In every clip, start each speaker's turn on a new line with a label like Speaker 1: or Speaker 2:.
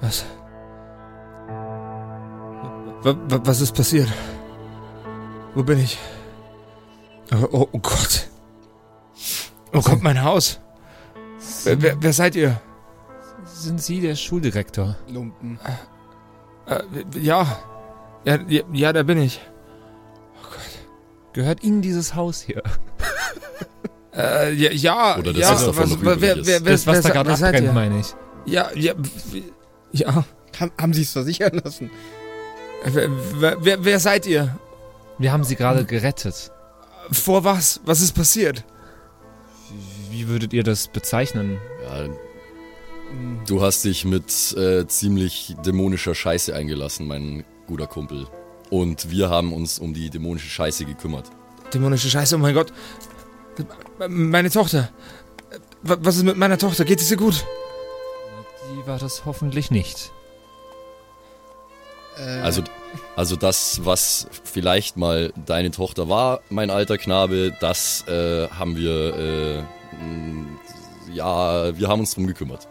Speaker 1: Was? wa- wa- Was ist passiert? Wo bin ich? Oh, oh, oh Gott. Wo kommt mein Haus? Wer, wer, wer seid ihr?
Speaker 2: Sind Sie der Schuldirektor?
Speaker 3: Lumpen.
Speaker 1: Äh, ja. ja. Ja, ja, da bin ich.
Speaker 2: Gehört Ihnen dieses Haus hier?
Speaker 1: Äh, ja, ja,
Speaker 4: Oder das,
Speaker 1: ja,
Speaker 4: was davon noch übrig
Speaker 1: wer,
Speaker 4: ist.
Speaker 1: wer, wer,
Speaker 2: Das, was
Speaker 1: wer,
Speaker 2: da gerade abbrennt, meine ich.
Speaker 1: Ja, ja, ja.
Speaker 3: Haben, haben Sie es versichern lassen?
Speaker 1: Wer, wer, wer, wer seid ihr?
Speaker 2: Wir haben Sie gerade gerettet.
Speaker 1: Vor was? Was ist passiert?
Speaker 2: Wie würdet ihr das bezeichnen?
Speaker 4: Ja, du hast dich mit äh, ziemlich dämonischer Scheiße eingelassen, mein guter Kumpel. Und wir haben uns um die dämonische Scheiße gekümmert.
Speaker 1: Dämonische Scheiße, oh mein Gott. Meine Tochter. Wa- Was ist mit meiner Tochter? Geht es ihr gut?
Speaker 2: War das hoffentlich nicht.
Speaker 3: Äh,
Speaker 4: Also, also das, was vielleicht mal deine Tochter war, mein alter Knabe, das äh, haben wir, äh, ja, wir haben uns drum gekümmert.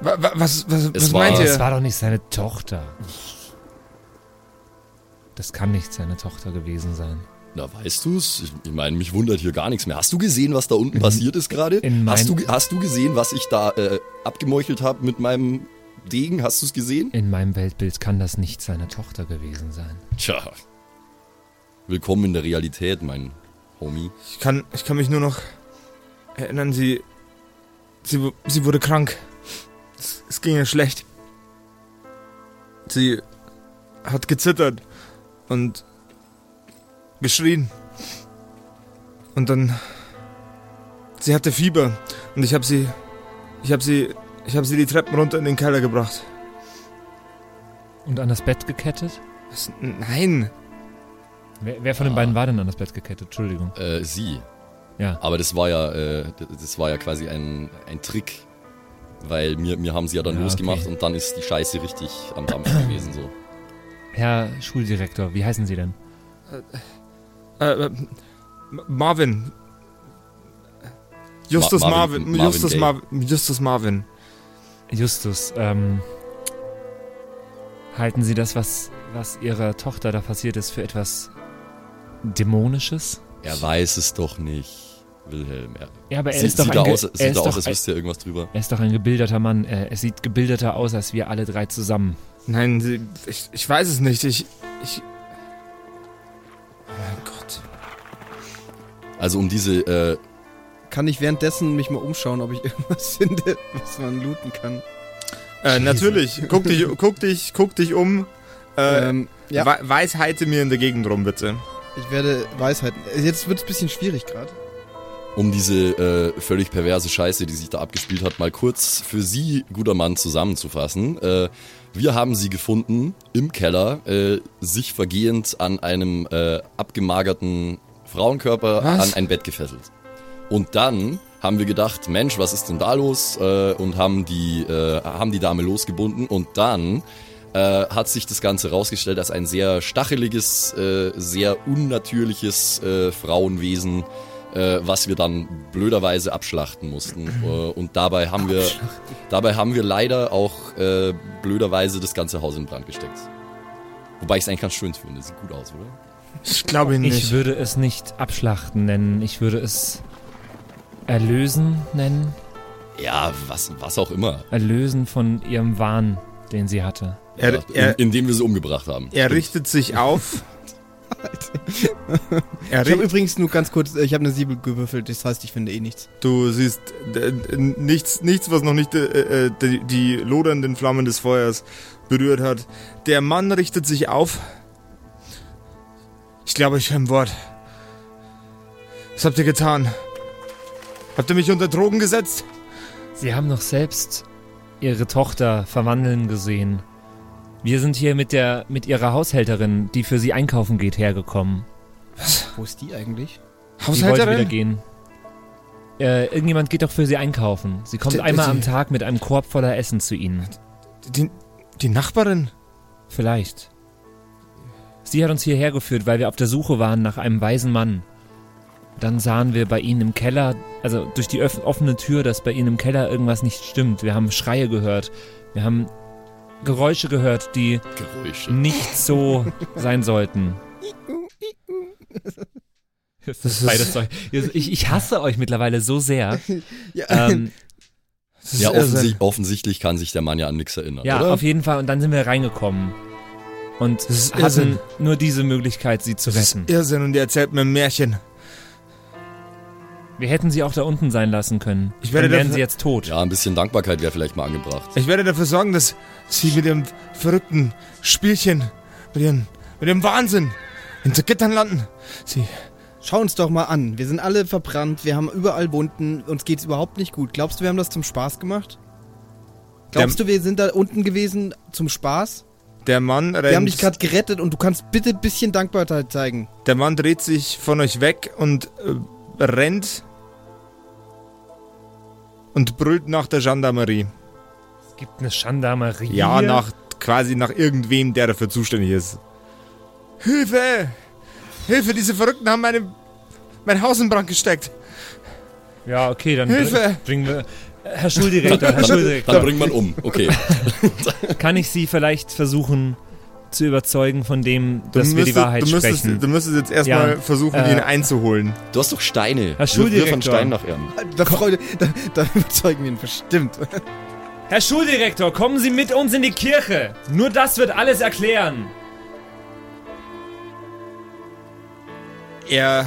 Speaker 1: Wa- wa- Was, was,
Speaker 4: Es
Speaker 1: was
Speaker 4: war-
Speaker 1: meint
Speaker 2: Das
Speaker 1: ihr?
Speaker 2: war doch nicht seine Tochter. Das kann nicht seine Tochter gewesen sein.
Speaker 4: Na, weißt du's? Ich, ich meine, mich wundert hier gar nichts mehr. Hast du gesehen, was da unten passiert ist gerade?
Speaker 2: in
Speaker 4: Hast du, hast du gesehen, was ich da äh, abgemeuchelt habe mit meinem Degen? Hast du's gesehen?
Speaker 2: In meinem Weltbild kann das nicht seine Tochter gewesen sein.
Speaker 4: Tja. Willkommen in der Realität, mein Homie.
Speaker 1: Ich kann, ich kann mich nur noch erinnern, sie, sie, sie wurde krank. Es, es ging ihr schlecht. Sie hat gezittert und geschrien. Und dann, sie hatte Fieber und ich habe sie, ich habe sie, ich habe sie die Treppen runter in den Keller gebracht.
Speaker 2: Und an das Bett gekettet?
Speaker 1: Was? Nein,
Speaker 2: Wer, wer von den
Speaker 4: Ah.
Speaker 2: beiden war denn an das Bett gekettet? Entschuldigung.
Speaker 4: Äh, sie.
Speaker 2: Ja.
Speaker 4: Aber das war ja, äh, das war ja quasi ein, ein Trick. Weil mir, mir haben sie ja dann
Speaker 2: Ja,
Speaker 4: losgemacht
Speaker 2: okay.
Speaker 4: und dann ist die Scheiße richtig am Dampfen gewesen. So.
Speaker 2: Herr Schuldirektor, wie heißen Sie denn?
Speaker 1: Äh, äh, Marvin. Justus
Speaker 4: Ma-
Speaker 1: Marvin,
Speaker 4: Marvin-
Speaker 1: Justus. Marvin, Justus Marvin.
Speaker 2: Justus, ähm, halten Sie das, was, was Ihrer Tochter da passiert ist, für etwas Dämonisches?
Speaker 4: Er weiß es doch nicht, Wilhelm. Er,
Speaker 2: Ja, aber er
Speaker 4: sieht
Speaker 2: ist doch
Speaker 4: sieht
Speaker 2: ein,
Speaker 4: aus,
Speaker 2: er
Speaker 4: sieht
Speaker 2: ist
Speaker 4: aus
Speaker 2: doch
Speaker 4: als wüsste er irgendwas drüber.
Speaker 2: er ist doch ein gebildeter Mann. Er, er sieht gebildeter aus als wir alle drei zusammen.
Speaker 1: Nein, ich, ich weiß es nicht. Ich. ich oh mein Gott.
Speaker 4: Also um diese, äh,
Speaker 3: kann ich währenddessen mich mal umschauen, ob ich irgendwas finde, was man looten kann?
Speaker 1: Äh, natürlich. Guck dich, guck dich, guck dich um. Äh,
Speaker 3: ähm, ja,
Speaker 1: Wei- Weisheite mir in der Gegend rum, bitte.
Speaker 3: ich werde Weisheiten. Jetzt wird es ein bisschen schwierig gerade.
Speaker 4: um diese äh, völlig perverse Scheiße, die sich da abgespielt hat, mal kurz für Sie, guter Mann, zusammenzufassen. Äh, wir haben sie gefunden im Keller, äh, sich vergehend an einem äh, abgemagerten Frauenkörper
Speaker 1: Was?
Speaker 4: an ein Bett gefesselt. Und dann haben wir gedacht, Mensch, was ist denn da los? Äh, und haben die, äh, haben die Dame losgebunden. Und dann äh, hat sich das Ganze rausgestellt als ein sehr stacheliges, äh, sehr unnatürliches äh, Frauenwesen, äh, was wir dann blöderweise abschlachten mussten. Äh, und dabei haben wir, dabei haben wir leider auch äh, blöderweise das ganze Haus in Brand gesteckt. Wobei ich es eigentlich ganz schön finde. Sieht gut aus, oder?
Speaker 1: Ich glaube ihn
Speaker 2: Ich
Speaker 1: nicht.
Speaker 2: würde es nicht abschlachten nennen. Ich würde es erlösen nennen.
Speaker 4: Ja, was, was auch immer.
Speaker 2: Erlösen von ihrem Wahn, den sie hatte.
Speaker 1: Er,
Speaker 4: ja,
Speaker 1: er,
Speaker 4: in, indem wir sie umgebracht haben.
Speaker 1: er
Speaker 4: Stimmt.
Speaker 1: richtet sich auf.
Speaker 3: Ich habe
Speaker 1: ri-
Speaker 3: übrigens nur ganz kurz, ich habe eine 7 gewürfelt, das heißt, ich finde eh nichts.
Speaker 1: du siehst nichts, nichts, was noch nicht äh, äh, die, die lodernden Flammen des Feuers berührt hat. Der Mann richtet sich auf. Ich glaube, ich höre ein Wort. Was habt ihr getan? Habt ihr mich unter Drogen gesetzt?
Speaker 2: Sie haben doch selbst ihre Tochter verwandeln gesehen. Wir sind hier mit der mit ihrer Haushälterin, die für sie einkaufen geht, hergekommen.
Speaker 3: Wo ist die eigentlich?
Speaker 2: Sie wollte wieder
Speaker 1: Haushälterin?
Speaker 2: gehen. Äh, irgendjemand geht doch für sie einkaufen. Sie kommt
Speaker 1: Die-
Speaker 2: einmal
Speaker 1: die-
Speaker 2: am Tag mit einem Korb voller Essen zu ihnen.
Speaker 1: Die, die Nachbarin?
Speaker 2: Vielleicht. Sie hat uns hierher geführt, weil wir auf der Suche waren nach einem weisen Mann. Dann sahen wir bei ihnen im Keller, also durch die offene Tür, dass bei ihnen im Keller irgendwas nicht stimmt. Wir haben Schreie gehört. Wir haben Geräusche gehört, die
Speaker 4: Geräusche.
Speaker 2: nicht so sein sollten.
Speaker 1: Das ist-
Speaker 2: Beides Zeug. Ich, ich hasse euch mittlerweile so sehr.
Speaker 3: Ja,
Speaker 2: Ähm,
Speaker 4: Ja, offensichtlich, offensichtlich kann sich der Mann ja an nichts erinnern.
Speaker 2: ja,
Speaker 4: oder?
Speaker 2: auf jeden Fall. Und dann sind wir reingekommen. Und
Speaker 1: Das ist Irrsinn.
Speaker 2: hatten nur diese Möglichkeit, sie zu
Speaker 1: Das ist
Speaker 2: retten.
Speaker 1: Irrsinn und ihr erzählt mir ein Märchen.
Speaker 2: Wir hätten sie auch da unten sein lassen können.
Speaker 1: Ich werde
Speaker 2: dann wären
Speaker 1: dafür-
Speaker 2: sie jetzt tot.
Speaker 4: Ja, ein bisschen Dankbarkeit wäre vielleicht mal angebracht.
Speaker 1: Ich werde dafür sorgen, dass sie mit ihrem verrückten Spielchen, mit ihrem, mit ihrem Wahnsinn hinter Gittern landen. Sie,
Speaker 3: Schau uns doch mal an. Wir sind alle verbrannt, wir haben überall Wunden, uns geht's überhaupt nicht gut. Glaubst du, wir haben das zum Spaß gemacht? Glaubst du, wir sind da unten gewesen zum Spaß?
Speaker 1: Der Mann rennt,
Speaker 3: Wir haben dich gerade gerettet und du kannst bitte ein bisschen Dankbarkeit zeigen.
Speaker 1: der Mann dreht sich von euch weg und äh, rennt und brüllt nach der Gendarmerie.
Speaker 2: Es gibt eine Gendarmerie.
Speaker 1: Ja, nach quasi nach irgendwem, der dafür zuständig ist. Hilfe! Hilfe, diese Verrückten haben meine, mein Haus in Brand gesteckt.
Speaker 2: Ja, okay, dann
Speaker 1: Hilfe!
Speaker 2: bring- bringen wir. Herr Schuldirektor, Herr
Speaker 4: Dann
Speaker 2: Schuldirektor,
Speaker 4: bringt man um. Okay.
Speaker 2: kann ich Sie vielleicht versuchen zu überzeugen von dem,
Speaker 1: Du
Speaker 2: dass wir die
Speaker 1: müsstest-
Speaker 2: Wahrheit
Speaker 1: du müsstest,
Speaker 2: sprechen?
Speaker 1: Du müsstest jetzt erstmal
Speaker 2: Ja,
Speaker 1: versuchen,
Speaker 2: äh,
Speaker 1: ihn einzuholen.
Speaker 4: Du hast doch Steine.
Speaker 2: Herr Schuldirektor.
Speaker 4: wirf einen Stein nach ihm.
Speaker 3: Da, Freunde, da, da überzeugen wir ihn bestimmt.
Speaker 2: Herr Schuldirektor, kommen Sie mit uns in die Kirche. Nur das wird alles erklären.
Speaker 1: Er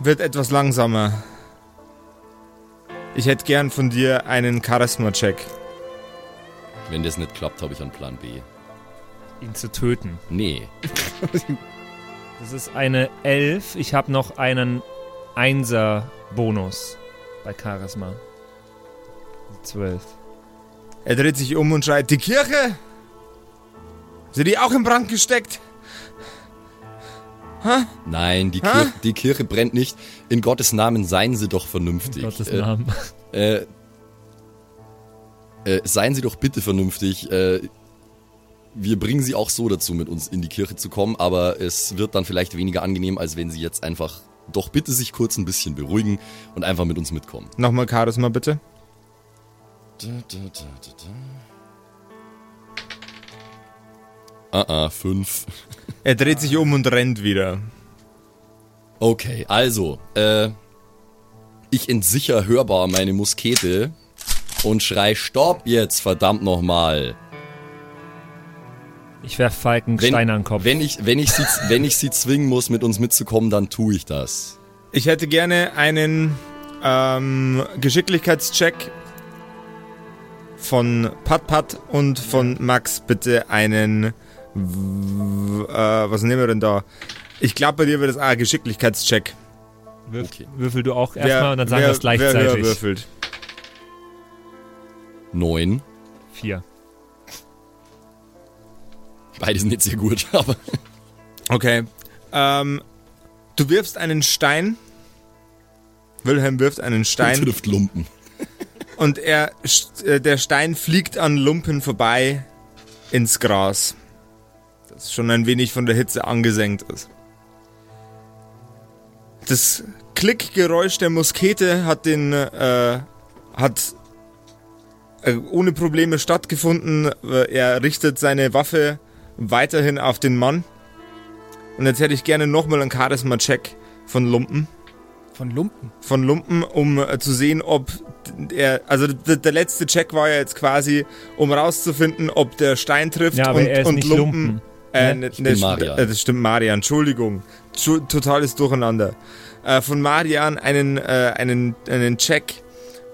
Speaker 1: wird etwas langsamer. Ich hätte gern von dir einen Charisma-Check.
Speaker 4: Wenn das nicht klappt, habe ich einen Plan B.
Speaker 2: Ihn zu töten.
Speaker 4: Nee.
Speaker 2: Das ist eine 11. Ich habe noch einen 1er Bonus bei Charisma. 12.
Speaker 1: Er dreht sich um und schreit, die Kirche? Sind die auch in Brand gesteckt?
Speaker 4: Nein, die? Kir die Kirche brennt nicht. In Gottes Namen seien Sie doch vernünftig.
Speaker 2: Gottes
Speaker 4: Äh,
Speaker 2: Namen.
Speaker 4: Äh, äh, seien Sie doch bitte vernünftig. Äh, wir bringen Sie auch so dazu, mit uns in die Kirche zu kommen, aber es wird dann vielleicht weniger angenehm, als wenn Sie jetzt einfach doch bitte sich kurz ein bisschen beruhigen und einfach mit uns mitkommen.
Speaker 1: Nochmal Charisma bitte.
Speaker 4: Da, da, da, da, da. Ah, ah, fünf.
Speaker 1: Er dreht sich um und rennt wieder.
Speaker 4: Okay, also, äh, ich entsicher hörbar meine Muskete und schrei Stopp jetzt, verdammt nochmal.
Speaker 2: Ich werf Falken
Speaker 4: Wenn,
Speaker 2: Steine an den Kopf.
Speaker 4: wenn, ich, wenn, ich sie, wenn ich sie zwingen muss, mit uns mitzukommen, dann tue ich das.
Speaker 1: Ich hätte gerne einen ähm, Geschicklichkeitscheck von Pat Pat und von Max. Bitte einen. W- Äh, was nehmen wir denn da? Ich glaube, bei dir wird es ah, Geschicklichkeitscheck.
Speaker 2: Würf,
Speaker 4: Okay.
Speaker 2: Würfel du auch erstmal und dann sagen wir es
Speaker 1: Wer höher
Speaker 2: gleichzeitig.
Speaker 1: würfelt.
Speaker 4: Neun.
Speaker 2: Vier.
Speaker 4: Beide sind nicht sehr gut, aber
Speaker 1: Okay. Ähm, du wirfst einen Stein. Wilhelm wirft einen Stein.
Speaker 4: trifft Lumpen.
Speaker 1: Und er, äh, der Stein fliegt an Lumpen vorbei ins Gras. Das schon ein wenig von der Hitze angesenkt ist. Das Klickgeräusch der Muskete hat den, äh, hat äh, ohne Probleme stattgefunden. Äh, Er richtet seine Waffe weiterhin auf den Mann. Und jetzt hätte ich gerne nochmal einen Charisma-Check von Lumpen
Speaker 3: Von Lumpen.
Speaker 1: von Lumpen, um äh, zu sehen, ob er, also der letzte Check war ja jetzt quasi, um rauszufinden, ob der Stein trifft
Speaker 2: Ja, aber
Speaker 1: und,
Speaker 2: er ist
Speaker 1: und
Speaker 2: nicht
Speaker 1: Lumpen.
Speaker 2: Lumpen.
Speaker 1: Äh,
Speaker 2: Ne?
Speaker 1: ne,
Speaker 4: Ich
Speaker 1: ne,
Speaker 4: bin
Speaker 1: st-
Speaker 4: Marian.
Speaker 1: Äh, das stimmt, Marian, Entschuldigung. Tschu- Totales Durcheinander. Äh, von Marian einen, äh, einen, einen Check,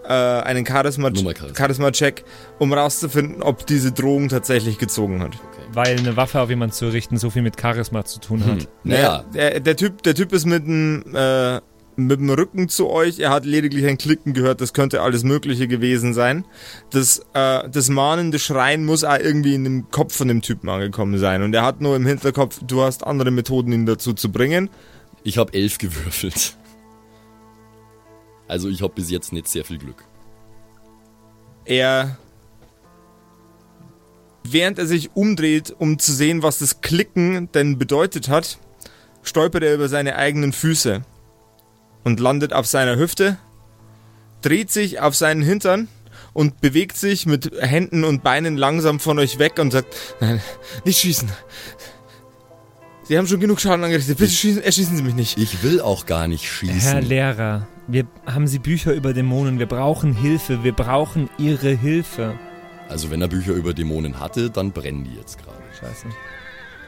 Speaker 1: äh, einen Charisma-
Speaker 4: Nummer Charisma.
Speaker 1: Charisma-Check, um rauszufinden, ob diese Drohung tatsächlich gezogen hat.
Speaker 2: Weil eine Waffe auf jemanden zu richten so viel mit Charisma zu tun hat.
Speaker 4: Hm. Naja,
Speaker 1: Der, der, typ, der Typ ist mit dem, äh, mit dem Rücken zu euch. Er hat lediglich ein Klicken gehört. Das könnte alles Mögliche gewesen sein. Das, äh, das mahnende Schreien muss auch irgendwie in dem Kopf von dem Typen angekommen sein. Und er hat nur im Hinterkopf, du hast andere Methoden, ihn dazu zu bringen.
Speaker 4: ich habe elf gewürfelt. Also ich habe bis jetzt nicht sehr viel Glück.
Speaker 1: Er, während er sich umdreht, um zu sehen, was das Klicken denn bedeutet hat, stolpert er über seine eigenen Füße und landet auf seiner Hüfte, dreht sich auf seinen Hintern und bewegt sich mit Händen und Beinen langsam von euch weg und sagt, nein, nicht schießen. Sie haben schon genug Schaden angerichtet. Bitte schießen, erschießen Sie mich nicht.
Speaker 4: Ich will auch gar nicht schießen.
Speaker 2: Herr Lehrer, wir haben Sie Bücher über Dämonen. Wir brauchen Hilfe. Wir brauchen Ihre Hilfe.
Speaker 4: Also wenn er Bücher über Dämonen hatte, dann brennen die jetzt gerade.
Speaker 2: Scheiße.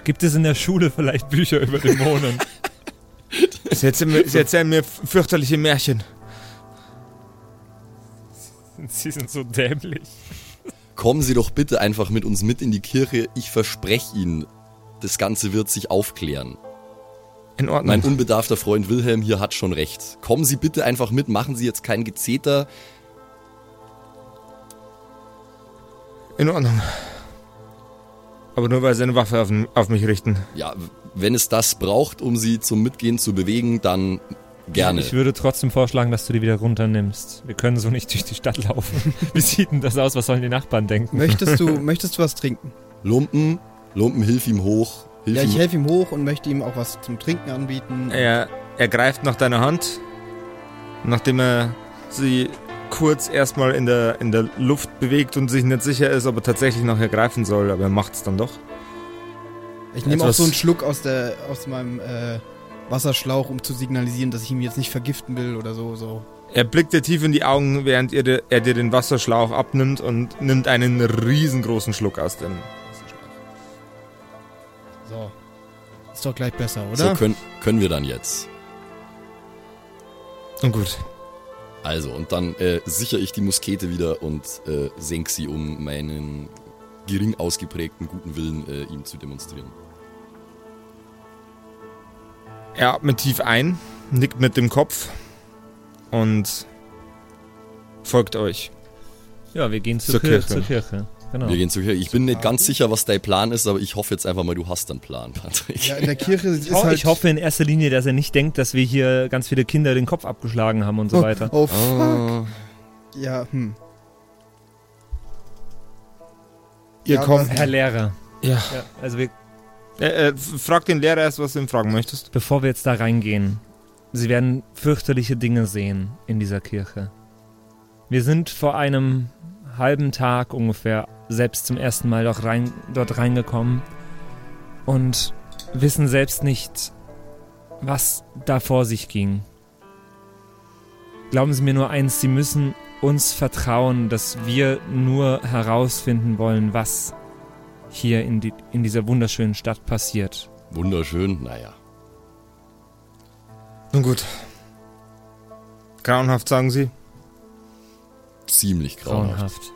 Speaker 2: Gibt es in der Schule vielleicht Bücher über Dämonen?
Speaker 1: Sie erzählen mir, Sie erzählen mir fürchterliche Märchen.
Speaker 2: Sie sind so dämlich.
Speaker 4: Kommen Sie doch bitte einfach mit uns mit in die Kirche. Ich verspreche Ihnen, das Ganze wird sich aufklären.
Speaker 1: In Ordnung.
Speaker 4: Mein unbedarfter Freund Wilhelm hier hat schon recht. Kommen Sie bitte einfach mit, machen Sie jetzt kein Gezeter.
Speaker 1: In Ordnung. Aber nur weil sie eine Waffe auf, auf mich richten.
Speaker 4: Ja, wenn es das braucht, um Sie zum Mitgehen zu bewegen, dann gerne.
Speaker 2: Ich würde trotzdem vorschlagen, dass du die wieder runternimmst. Wir können so nicht durch die Stadt laufen. Wie sieht denn das aus? Was sollen die Nachbarn denken?
Speaker 3: Möchtest du, möchtest du was trinken?
Speaker 4: Lumpen, Lumpen, hilf ihm hoch. Hilf
Speaker 3: Ja, ich helfe ihm hoch und möchte ihm auch was zum Trinken anbieten.
Speaker 1: Er, er greift nach deiner Hand, nachdem er sie kurz erstmal in der, in der Luft bewegt und sich nicht sicher ist, ob er tatsächlich noch ergreifen soll, aber er macht es dann doch.
Speaker 3: Ich nehme auch so einen Schluck aus, der, aus meinem äh, Wasserschlauch, um zu signalisieren, dass ich ihn jetzt nicht vergiften will oder so. so.
Speaker 1: Er blickt dir tief in die Augen, während ihr, de- er dir den Wasserschlauch abnimmt und nimmt einen riesengroßen Schluck aus dem Wasserschlauch.
Speaker 3: So. Ist doch gleich besser,
Speaker 4: So
Speaker 3: oder?
Speaker 4: können, können wir dann jetzt.
Speaker 1: Und gut.
Speaker 4: Also, und dann äh, sichere ich die Muskete wieder und äh, senk sie, um meinen gering ausgeprägten guten Willen äh, ihm zu demonstrieren.
Speaker 1: Er atmet tief ein, nickt mit dem Kopf und folgt euch.
Speaker 2: Ja, wir gehen zur,
Speaker 1: Zur
Speaker 2: Kirche.
Speaker 1: Kirche.
Speaker 2: Zur Kirche. Genau.
Speaker 4: Wir gehen zu Kirche. Ich bin nicht ganz sicher, was dein Plan ist, aber ich hoffe jetzt einfach mal, du hast einen Plan, Patrick.
Speaker 3: ja, in der Kirche ist
Speaker 2: Ich, ho
Speaker 3: halt...
Speaker 2: ich hoffe in erster Linie, dass er nicht denkt, dass wir hier ganz viele Kinder den Kopf abgeschlagen haben und so
Speaker 3: oh,
Speaker 2: weiter.
Speaker 3: Oh, fuck.
Speaker 4: Oh.
Speaker 3: Ja, hm.
Speaker 1: Ihr
Speaker 3: Ja,
Speaker 1: kommt.
Speaker 2: Herr Lehrer.
Speaker 1: Ja.
Speaker 2: Ja, also wir,
Speaker 1: Äh, äh, frag den Lehrer erst, was du ihm fragen möchtest.
Speaker 2: bevor wir jetzt da reingehen, Sie werden fürchterliche Dinge sehen in dieser Kirche. Wir sind vor einem halben Tag ungefähr selbst zum ersten Mal dort, rein, dort reingekommen und wissen selbst nicht, was da vor sich ging. Glauben Sie mir nur eins, Sie müssen uns vertrauen, dass wir nur herausfinden wollen, was hier in, die, in dieser wunderschönen Stadt passiert.
Speaker 4: Wunderschön, naja.
Speaker 1: Nun gut. Grauenhaft, sagen sie.
Speaker 4: Ziemlich grauenhaft.
Speaker 2: Grauenhaft.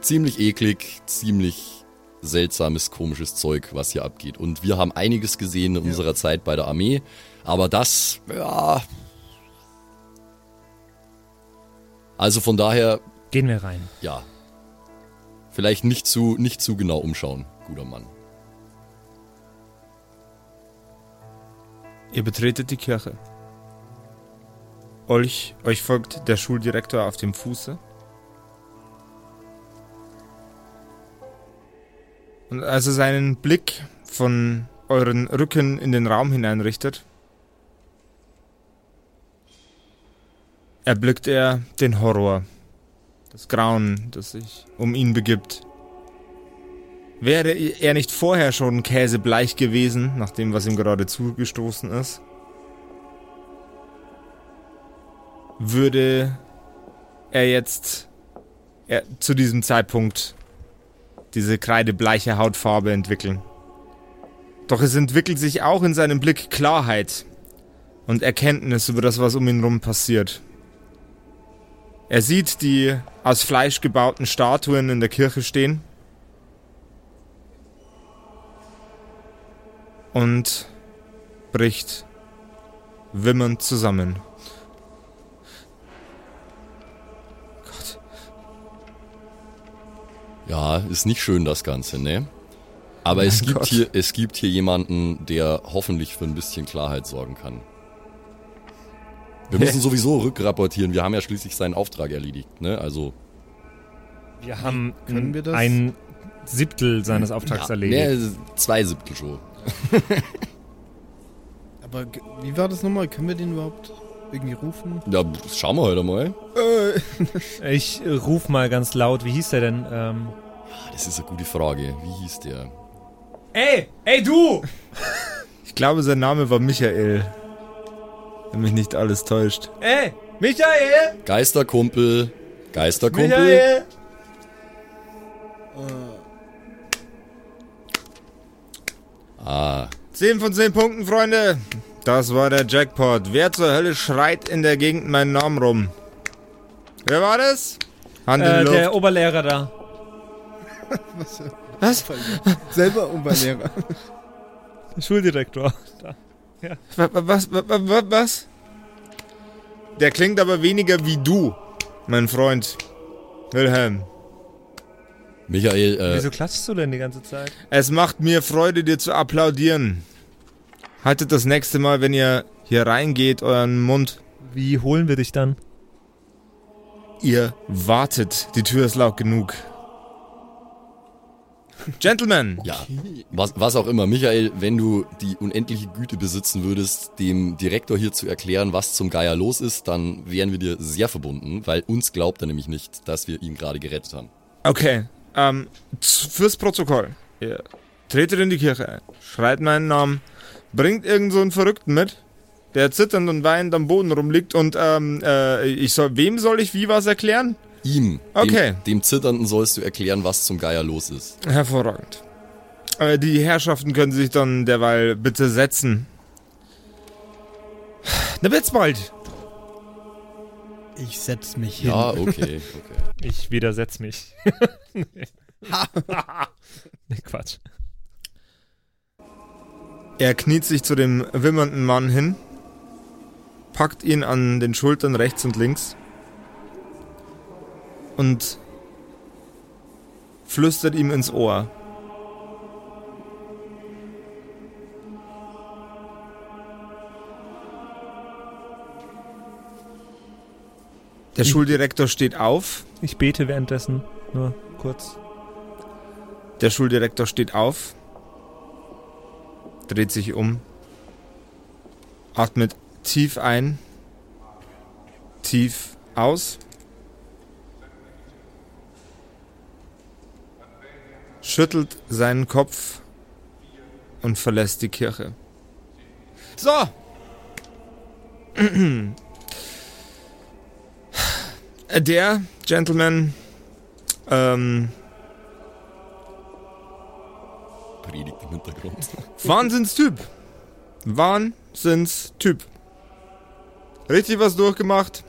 Speaker 4: Ziemlich eklig, ziemlich seltsames, komisches Zeug, was hier abgeht. Und wir haben einiges gesehen in unserer Zeit bei der Armee, aber das, ja. Also von daher,
Speaker 2: Gehen wir rein.
Speaker 4: ja. Vielleicht nicht zu, nicht zu genau umschauen, guter Mann.
Speaker 1: Ihr betretet die Kirche. Euch, euch folgt der Schuldirektor auf dem Fuße. Und als er seinen Blick von euren Rücken in den Raum hineinrichtet, erblickt er den Horror, das Grauen, das sich um ihn begibt. Wäre er nicht vorher schon käsebleich gewesen, nach dem, was ihm gerade zugestoßen ist, würde er jetzt er, zu diesem Zeitpunkt diese kreidebleiche Hautfarbe entwickeln. Doch es entwickelt sich auch in seinem Blick Klarheit und Erkenntnis über das, was um ihn herum passiert. Er sieht die aus Fleisch gebauten Statuen in der Kirche stehen und bricht wimmernd zusammen. Gott.
Speaker 4: Ja, ist nicht schön das Ganze, ne? Aber es gibt,
Speaker 1: Gott.
Speaker 4: hier, es gibt hier jemanden, der hoffentlich für ein bisschen Klarheit sorgen kann. Wir müssen sowieso rückrapportieren. Wir haben ja schließlich seinen Auftrag erledigt, ne? Also,
Speaker 2: Wir haben
Speaker 3: Können wir das?
Speaker 2: ein Siebtel seines Auftrags
Speaker 4: ja,
Speaker 2: erledigt.
Speaker 4: ne, zwei Siebtel schon.
Speaker 3: Aber wie war das nochmal? Können wir den überhaupt... irgendwie rufen?
Speaker 4: Ja, schauen wir heute mal.
Speaker 3: Äh,
Speaker 2: Ich äh, ruf mal ganz laut, wie hieß der denn? Ähm,
Speaker 4: Ah, Das ist eine gute Frage. Wie hieß der?
Speaker 2: ey, ey du!
Speaker 1: Ich glaube, sein Name war Michael. Wenn mich nicht alles täuscht.
Speaker 2: Ey, Michael!
Speaker 4: Geisterkumpel. Geisterkumpel.
Speaker 2: Michael!
Speaker 4: Ah,
Speaker 1: 10 von 10 Punkten, Freunde. Das war der Jackpot. Wer zur Hölle schreit in der Gegend meinen Namen rum? Wer war das? Hand in
Speaker 2: Äh,
Speaker 1: die Luft.
Speaker 2: der Oberlehrer da.
Speaker 3: was?
Speaker 1: Was?
Speaker 3: Selber Oberlehrer.
Speaker 2: Der Schuldirektor. Da.
Speaker 1: Wa- Was, wa- wa- wa- was? Der klingt aber weniger wie du, mein Freund. Wilhelm.
Speaker 4: Michael, äh,
Speaker 2: Wieso klatschst du denn die ganze Zeit?
Speaker 1: Es macht mir Freude, dir zu applaudieren. Haltet das nächste Mal, wenn ihr hier reingeht, euren Mund.
Speaker 2: Wie holen wir dich dann?
Speaker 1: Ihr wartet. Die Tür ist laut genug. Gentlemen,
Speaker 4: ja, was, was auch immer. Michael, wenn du die unendliche Güte besitzen würdest, dem Direktor hier zu erklären, was zum Geier los ist, dann wären wir dir sehr verbunden, weil uns glaubt er nämlich nicht, dass wir ihn gerade gerettet haben.
Speaker 1: Okay, ähm, fürs Protokoll. Ihr tretet in die Kirche ein, schreit meinen Namen, bringt irgend so einen Verrückten mit, der zitternd und weinend am Boden rumliegt und, ähm, äh, ich soll, wem soll ich wie was erklären?
Speaker 4: Ihm,
Speaker 1: Okay.
Speaker 4: dem, dem Zitternden sollst du erklären, was zum Geier los ist.
Speaker 1: Hervorragend. Äh, die Herrschaften können sich dann derweil bitte setzen. Na, wird's bald.
Speaker 3: Ich setz mich hin.
Speaker 4: Ja, okay, okay.
Speaker 2: Ich widersetz mich. nee. nee, Quatsch.
Speaker 1: Er kniet sich zu dem wimmernden Mann hin, packt ihn an den Schultern rechts und links und flüstert ihm ins Ohr. Der Schuldirektor steht auf.
Speaker 2: Ich bete währenddessen. Nur kurz.
Speaker 1: Der Schuldirektor steht auf, dreht sich um, atmet tief ein, tief aus, schüttelt seinen Kopf und verlässt die Kirche. So! Der Gentleman ähm,
Speaker 4: Predigt im Hintergrund.
Speaker 1: Wahnsinnstyp. Wahnsinnstyp. Richtig was durchgemacht.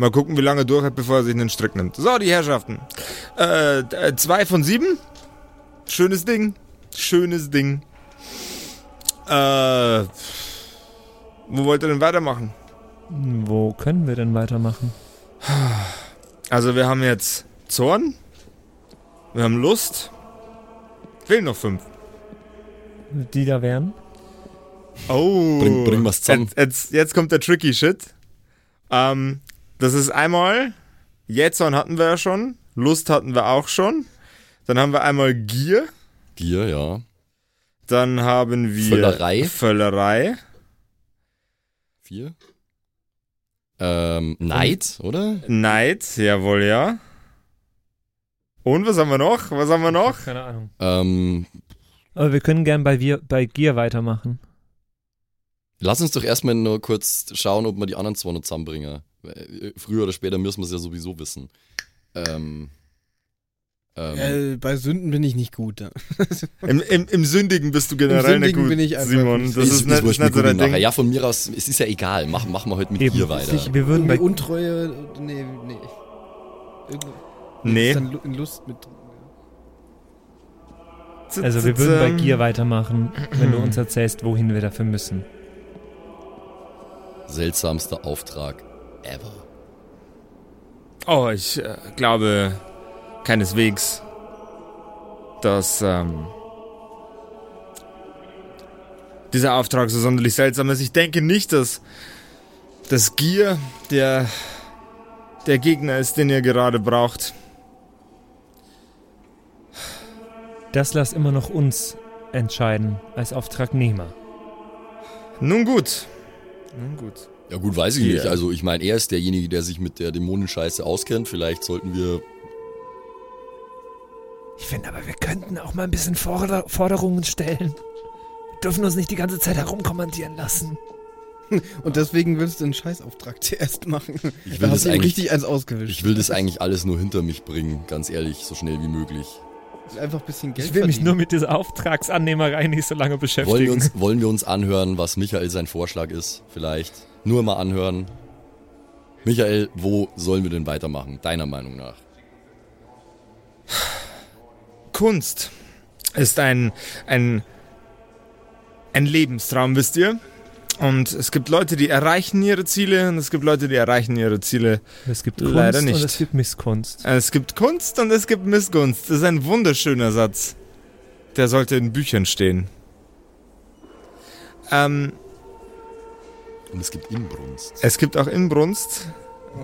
Speaker 1: Mal gucken, wie lange er durch hat, bevor er sich einen Strick nimmt. So, die Herrschaften. Äh, äh, zwei von sieben. Schönes Ding. Schönes Ding. Äh, wo wollt ihr denn weitermachen?
Speaker 2: Wo können wir denn weitermachen?
Speaker 1: Also, wir haben jetzt Zorn. Wir haben Lust. Fehlen noch fünf.
Speaker 2: Die da wären?
Speaker 1: Oh.
Speaker 4: Bring- bring was zusammen.
Speaker 1: Jetzt, jetzt, jetzt kommt der tricky Shit. Ähm, das ist einmal, Jetson hatten wir ja schon, Lust hatten wir auch schon. Dann haben wir einmal Gier.
Speaker 4: Gier, ja.
Speaker 1: Dann haben wir
Speaker 4: Völlerei.
Speaker 1: Völlerei.
Speaker 4: Vier. Ähm, Neid, oder?
Speaker 1: Neid, jawohl, ja. Und was haben wir noch? Was haben wir noch?
Speaker 2: Keine Ahnung.
Speaker 4: Ähm,
Speaker 2: Aber wir können gern bei, wir, bei Gier weitermachen.
Speaker 4: Lass uns doch erstmal nur kurz schauen, ob wir die anderen zwei noch zusammenbringen. Äh, Früher oder später müssen wir es ja sowieso wissen. Ähm, ähm,
Speaker 3: Äh, bei Sünden bin ich nicht gut.
Speaker 1: Im, im, Im Sündigen bist du generell nicht
Speaker 3: Sündigen
Speaker 1: gut,
Speaker 3: bin ich einfach
Speaker 1: Simon.
Speaker 3: nicht-
Speaker 1: Das ist, nicht,
Speaker 4: wurscht,
Speaker 1: ist nicht so dein. Ding.
Speaker 4: Ja, von mir aus, es ist ja egal. Mach, machen wir heute mit
Speaker 2: Eben.
Speaker 4: Gier weiter.
Speaker 2: Ich, wir würden bei
Speaker 3: Untreue, nee, nee. Irgendwo,
Speaker 1: Nee.
Speaker 3: Ist dann in Lust mit.
Speaker 2: Also wir würden bei Gier weitermachen, wenn du uns erzählst, wohin wir dafür müssen.
Speaker 4: Seltsamster Auftrag ever.
Speaker 1: Oh, ich äh, glaube keineswegs, dass ähm, dieser Auftrag so sonderlich seltsam ist. Ich denke nicht, dass das Gier der, der Gegner ist, den ihr gerade braucht.
Speaker 2: Das lass immer noch uns entscheiden als Auftragnehmer.
Speaker 1: Nun gut. Nun gut.
Speaker 4: Ja gut, weiß ich
Speaker 3: Ja.
Speaker 4: nicht. Also ich meine, er ist derjenige, der sich mit der Dämonenscheiße auskennt. Vielleicht sollten wir...
Speaker 2: Ich finde aber, wir könnten auch mal ein bisschen Forder Forderungen stellen. Wir dürfen uns nicht die ganze Zeit herumkommandieren lassen.
Speaker 3: Und deswegen willst du einen Scheißauftrag zuerst machen.
Speaker 4: Ich
Speaker 3: da
Speaker 4: will
Speaker 3: hast
Speaker 4: das eigentlich-
Speaker 3: richtig eins ausgewischt.
Speaker 4: Ich will das eigentlich alles nur hinter mich bringen, ganz ehrlich, so schnell wie möglich.
Speaker 3: Einfach ein bisschen Geld
Speaker 2: Ich will mich
Speaker 3: verdienen.
Speaker 2: nur mit dieser Auftragsannehmerei nicht so lange beschäftigen.
Speaker 4: Wollen wir, uns, wollen wir uns anhören, was Michael sein Vorschlag ist? Vielleicht. Nur mal anhören. Michael, wo sollen wir denn weitermachen, deiner Meinung nach?
Speaker 1: Kunst ist ein, ein, ein Lebenstraum, wisst ihr? Und es gibt Leute, die erreichen ihre Ziele und es gibt Leute, die erreichen ihre Ziele.
Speaker 2: es gibt
Speaker 1: Leider
Speaker 2: Kunst
Speaker 1: nicht.
Speaker 2: und es gibt Misskunst.
Speaker 1: Es gibt Kunst und es gibt Missgunst. Das ist ein wunderschöner Satz. Der sollte in Büchern stehen. Ähm,
Speaker 4: Und es gibt Inbrunst.
Speaker 1: es gibt auch Inbrunst.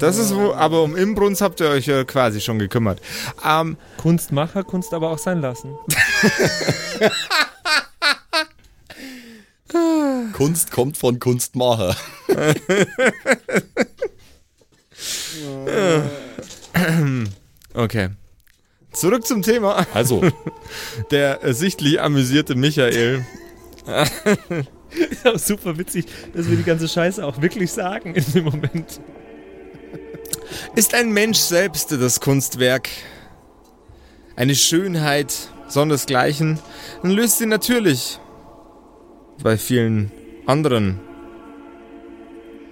Speaker 1: Das ist wo, aber um Inbrunst habt ihr euch ja quasi schon gekümmert. Ähm,
Speaker 2: Kunstmacher, Kunst aber auch sein lassen.
Speaker 4: Kunst kommt von Kunstmacher.
Speaker 1: okay. Zurück zum Thema.
Speaker 4: Also,
Speaker 1: Der sichtlich amüsierte Michael
Speaker 2: Ist auch super witzig, dass wir die ganze Scheiße auch wirklich sagen in dem Moment.
Speaker 1: Ist ein Mensch selbst das Kunstwerk? Eine Schönheit sondersgleichen, dann löst sie natürlich bei vielen anderen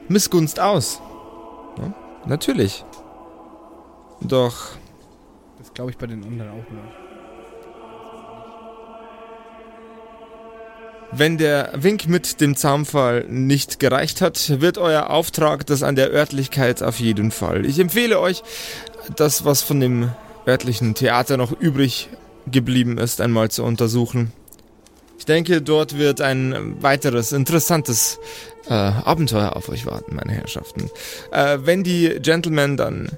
Speaker 1: Missgunst aus. Ja, natürlich. Doch
Speaker 3: Das glaube ich bei den anderen auch noch.
Speaker 1: Wenn der Wink mit dem Zaunfall nicht gereicht hat, wird euer Auftrag das an der Örtlichkeit auf jeden Fall. Ich empfehle euch, das, was von dem örtlichen Theater noch übrig geblieben ist, einmal zu untersuchen. Ich denke, dort wird ein weiteres interessantes äh, Abenteuer auf euch warten, meine Herrschaften. Äh, wenn die Gentlemen dann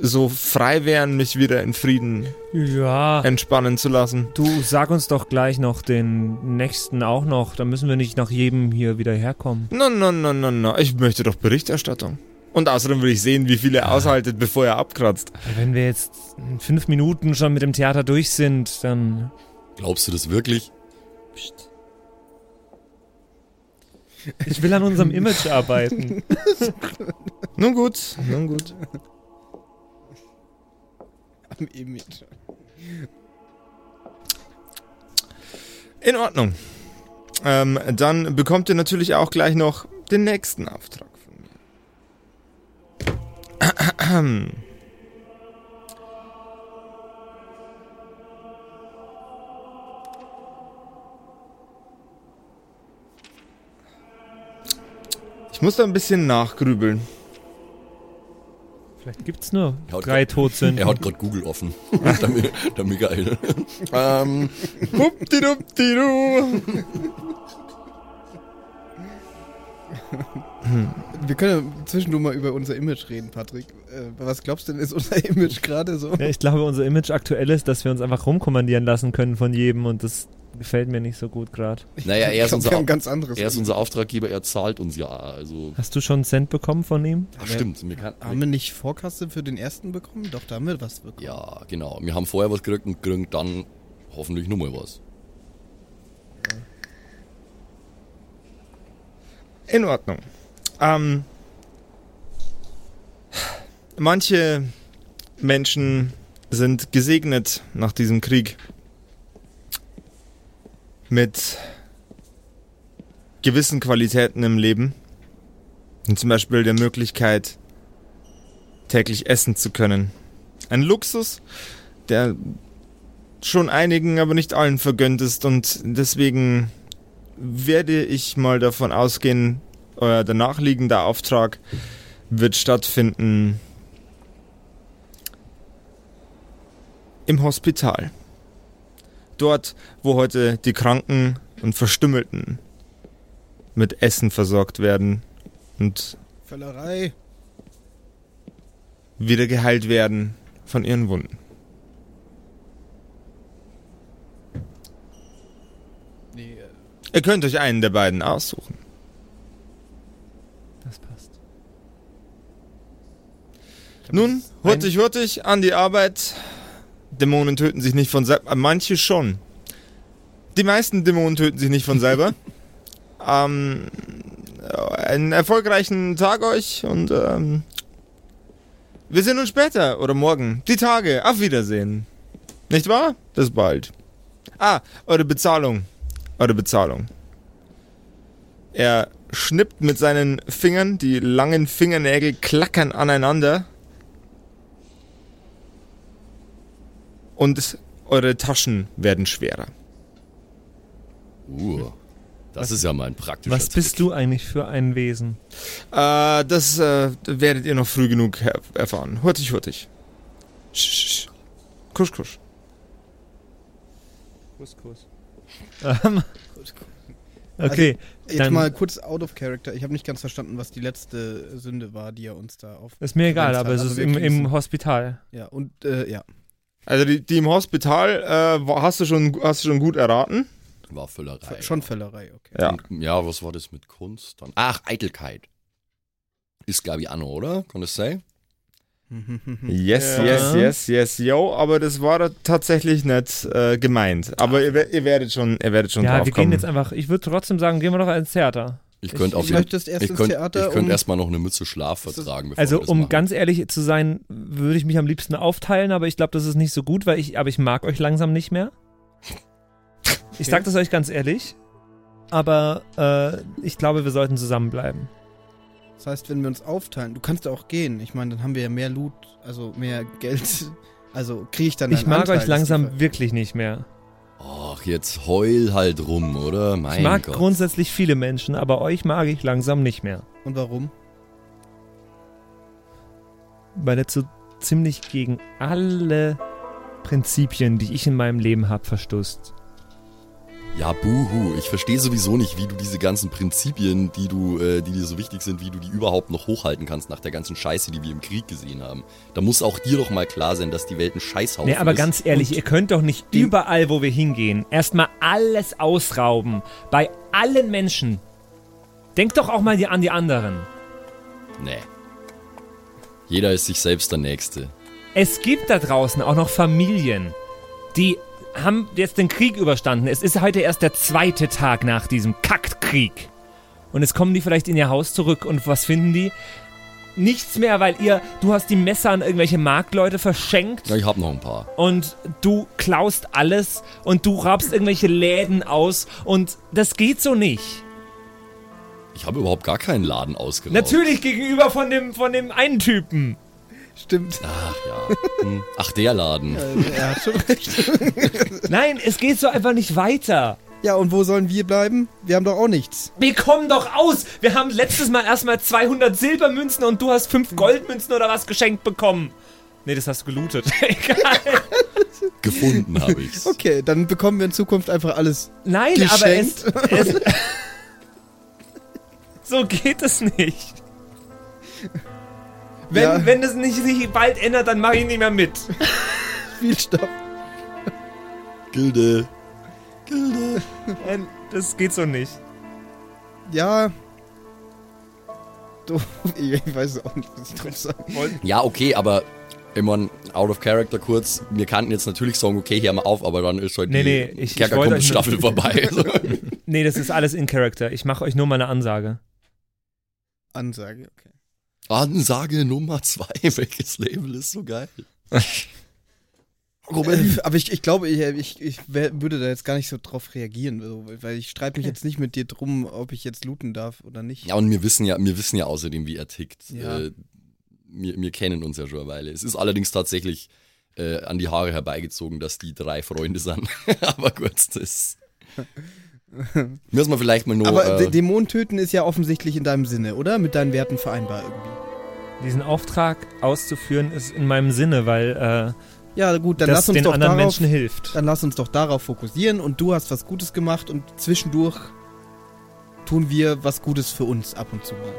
Speaker 1: so frei wären, mich wieder in Frieden
Speaker 2: Ja.
Speaker 1: entspannen zu lassen.
Speaker 2: Du sag uns doch gleich noch den nächsten auch noch. Da müssen wir nicht nach jedem hier wieder herkommen.
Speaker 1: No, no, no, no, no. Ich möchte doch Berichterstattung. Und außerdem will ich sehen, wie viel er aushaltet, bevor er abkratzt.
Speaker 2: Wenn wir jetzt in fünf Minuten schon mit dem Theater durch sind, dann.
Speaker 4: glaubst du das wirklich?
Speaker 2: Ich will an unserem Image arbeiten.
Speaker 1: Nun gut, nun gut.
Speaker 3: Am Image.
Speaker 1: In Ordnung. Ähm, dann bekommt ihr natürlich auch gleich noch den nächsten Auftrag von mir. Ich muss da ein bisschen nachgrübeln.
Speaker 2: Vielleicht gibt's nur
Speaker 4: Er hat
Speaker 2: drei Todsünden.
Speaker 4: Er hat gerade Google offen. der, Michael. ähm.
Speaker 3: Wir können ja zwischendurch mal über unser Image reden, Patrick. Äh, was glaubst du denn, ist unser Image gerade so?
Speaker 2: Ja, ich glaube, unser Image aktuell ist, dass wir uns einfach rumkommandieren lassen können von jedem und das gefällt mir nicht so gut gerade.
Speaker 4: naja, er ist,
Speaker 3: glaub,
Speaker 4: unser,
Speaker 3: ganz anderes.
Speaker 4: er ist unser Auftraggeber, er zahlt uns ja. Also,
Speaker 2: Hast du schon einen Cent bekommen von ihm?
Speaker 4: ach, stimmt. Wir kann,
Speaker 3: haben wir nicht Vorkasse für den ersten bekommen? Doch, da haben wir was bekommen.
Speaker 4: ja, genau. Wir haben vorher was gekriegt und kriegen dann hoffentlich nochmal was.
Speaker 1: In Ordnung. Ähm, manche Menschen sind gesegnet nach diesem Krieg mit gewissen Qualitäten im Leben. Und zum Beispiel der Möglichkeit, täglich essen zu können. Ein Luxus, der schon einigen, aber nicht allen vergönnt ist und deswegen werde ich mal davon ausgehen, euer danach liegender Auftrag wird stattfinden im Hospital. Dort, wo heute die Kranken und Verstümmelten mit Essen versorgt werden und
Speaker 3: Völlerei.
Speaker 1: wieder geheilt werden von ihren Wunden.
Speaker 3: Äh.
Speaker 1: Ihr könnt euch einen der beiden aussuchen. Das passt. Nun, hurtig, hurtig, an die Arbeit. Dämonen töten sich nicht von selber. Manche schon. Die meisten Dämonen töten sich nicht von selber. ähm, einen erfolgreichen Tag euch und ähm, wir sehen uns später oder morgen. Die Tage. Auf Wiedersehen. Nicht wahr? Bis bald. Ah, eure Bezahlung. Eure Bezahlung. Er schnippt mit seinen Fingern, die langen Fingernägel klackern aneinander. Und eure Taschen werden schwerer.
Speaker 4: Uh, das ist ja mal ein praktischer
Speaker 2: Was bist
Speaker 4: Trick.
Speaker 2: du eigentlich für ein Wesen?
Speaker 1: Äh, das äh, werdet ihr noch früh genug erfahren. Hurtig, hurtig. Sch, sch, sch. Kusch, kusch.
Speaker 2: Kuss, Kuss. Ähm, okay,
Speaker 3: Jetzt
Speaker 2: Dann-
Speaker 3: mal kurz out of character. Ich habe nicht ganz verstanden, was die letzte Sünde war, die er uns da auf.
Speaker 2: ist mir egal,
Speaker 3: Wenn's
Speaker 2: aber es
Speaker 3: also
Speaker 2: ist
Speaker 3: wir
Speaker 2: im, im Hospital.
Speaker 3: Ja, und äh, ja.
Speaker 1: Also die, die im Hospital äh, hast du schon hast du schon gut erraten.
Speaker 4: War Völlerei.
Speaker 3: Schon Völlerei, okay.
Speaker 1: Ja.
Speaker 4: Und, ja, was war das mit Kunst dann? Ach, Eitelkeit. Ist, glaube ich, Anno, oder? Kann das sein?
Speaker 1: Yes,
Speaker 2: Ja.
Speaker 1: yes, yes, yes, yo, aber das war da tatsächlich nicht äh, gemeint. Aber ihr, wer- ihr werdet schon, ihr werdet schon
Speaker 2: Ja,
Speaker 1: drauf
Speaker 2: wir
Speaker 1: kommen.
Speaker 2: gehen jetzt einfach, ich würde trotzdem sagen, gehen wir doch ins Theater.
Speaker 4: Ich könnte auf
Speaker 3: ich
Speaker 4: jeden
Speaker 3: erst
Speaker 4: ich
Speaker 3: ins
Speaker 4: könnte
Speaker 3: Theater.
Speaker 4: ich könnte
Speaker 3: um-
Speaker 4: erstmal noch eine Mütze Schlaf vertragen, bevor
Speaker 2: Also um
Speaker 4: machen.
Speaker 2: ganz ehrlich zu sein, würde ich mich am liebsten aufteilen, aber ich glaube, das ist nicht so gut, weil ich, aber ich mag euch langsam nicht mehr. Ich sag das euch ganz ehrlich, aber äh, ich glaube, wir sollten zusammenbleiben.
Speaker 3: Das heißt, wenn wir uns aufteilen, du kannst ja auch gehen. Ich meine, dann haben wir ja mehr Loot, also mehr Geld. Also kriege ich dann
Speaker 2: Ich
Speaker 3: einen
Speaker 2: mag
Speaker 3: Anteil,
Speaker 2: euch langsam wirklich nicht mehr.
Speaker 4: Ach, jetzt heul halt rum, oder? Mein
Speaker 2: Ich mag
Speaker 4: Gott.
Speaker 2: grundsätzlich viele Menschen, aber euch mag ich langsam nicht mehr.
Speaker 3: Und warum?
Speaker 2: Weil er so ziemlich gegen alle Prinzipien, die ich in meinem Leben habe, verstoßt.
Speaker 4: Ja, buhu. Ich verstehe sowieso nicht, wie du diese ganzen Prinzipien, die du, äh, die dir so wichtig sind, wie du die überhaupt noch hochhalten kannst nach der ganzen Scheiße, die wir im Krieg gesehen haben. Da muss auch dir doch mal klar sein, dass die Welt ein Scheißhaufen
Speaker 2: Nee, aber
Speaker 4: ist.
Speaker 2: ganz ehrlich,
Speaker 4: Und
Speaker 2: ihr könnt doch nicht überall, wo wir hingehen, erstmal alles ausrauben. Bei allen Menschen. Denkt doch auch mal an die anderen.
Speaker 4: Nee. Jeder ist sich selbst der Nächste.
Speaker 2: Es gibt da draußen auch noch Familien, die haben jetzt den Krieg überstanden. Es ist heute erst der zweite Tag nach diesem Kackkrieg. Und jetzt kommen die vielleicht in ihr Haus zurück und was finden die? Nichts mehr, weil ihr, du hast die Messer an irgendwelche Marktleute verschenkt
Speaker 4: Ja, ich hab noch ein paar.
Speaker 2: und du klaust alles und du raubst irgendwelche Läden aus und das geht so nicht.
Speaker 4: Ich habe überhaupt gar keinen Laden ausgeraubt.
Speaker 2: Natürlich gegenüber von dem, von dem einen Typen.
Speaker 3: Stimmt.
Speaker 4: Ach ja. Hm. Ach, der Laden.
Speaker 3: Äh, er hat schon recht.
Speaker 2: Nein, es geht so einfach nicht weiter.
Speaker 3: Ja, und wo sollen wir bleiben? Wir haben doch auch nichts.
Speaker 2: Wir kommen doch aus. Wir haben letztes Mal erstmal 200 Silbermünzen und du hast 5 Goldmünzen oder was geschenkt bekommen. Nee, das hast du gelootet. Egal.
Speaker 4: Gefunden habe ich's.
Speaker 3: Okay, dann bekommen wir in Zukunft einfach alles.
Speaker 2: Nein, aber es,
Speaker 3: Geschenkt.
Speaker 2: es. so geht es nicht. Wenn,
Speaker 3: Ja.
Speaker 2: wenn es nicht sich bald ändert, dann mache ich nicht mehr mit.
Speaker 3: Viel Stoff.
Speaker 4: Gilde. Gilde.
Speaker 2: Nein, Das geht so nicht.
Speaker 3: Ja. Du, ich weiß auch nicht, was ich drauf sagen wollte.
Speaker 4: Ja, okay, aber immer out of character kurz. Wir kannten jetzt natürlich sagen, okay, hier mal auf, aber dann ist halt
Speaker 2: Nee,
Speaker 4: die
Speaker 2: nee, ich- ich
Speaker 4: Kerkerkumpel-Staffel vorbei. So.
Speaker 2: Nee, das ist alles in Character. Ich mache euch nur mal eine Ansage.
Speaker 3: Ansage, okay.
Speaker 4: Ansage Nummer zwei. Welches Label ist so geil?
Speaker 3: Äh, aber ich, ich glaube, ich, ich, ich würde da jetzt gar nicht so drauf reagieren, so, weil ich streite mich jetzt nicht mit dir drum, ob ich jetzt looten darf oder nicht.
Speaker 4: Ja, und wir wissen ja, wir wissen ja außerdem, wie er tickt.
Speaker 3: Ja.
Speaker 4: Äh, wir, wir kennen uns ja schon eine Weile. Es ist allerdings tatsächlich äh, an die Haare herbeigezogen, dass die drei Freunde sind. aber gut, das müssen wir vielleicht mal nur.
Speaker 3: Aber
Speaker 4: äh,
Speaker 3: Dämonen töten ist ja offensichtlich in deinem Sinne, oder? Mit deinen Werten vereinbar irgendwie.
Speaker 2: Diesen Auftrag auszuführen ist in meinem Sinne, weil
Speaker 3: Ja, gut,
Speaker 2: äh,
Speaker 3: dann
Speaker 2: das
Speaker 3: lass uns
Speaker 2: den
Speaker 3: doch
Speaker 2: anderen
Speaker 3: darauf,
Speaker 2: Menschen hilft.
Speaker 3: dann lass uns doch darauf fokussieren und du hast was Gutes gemacht und zwischendurch tun wir was Gutes für uns ab und zu mal.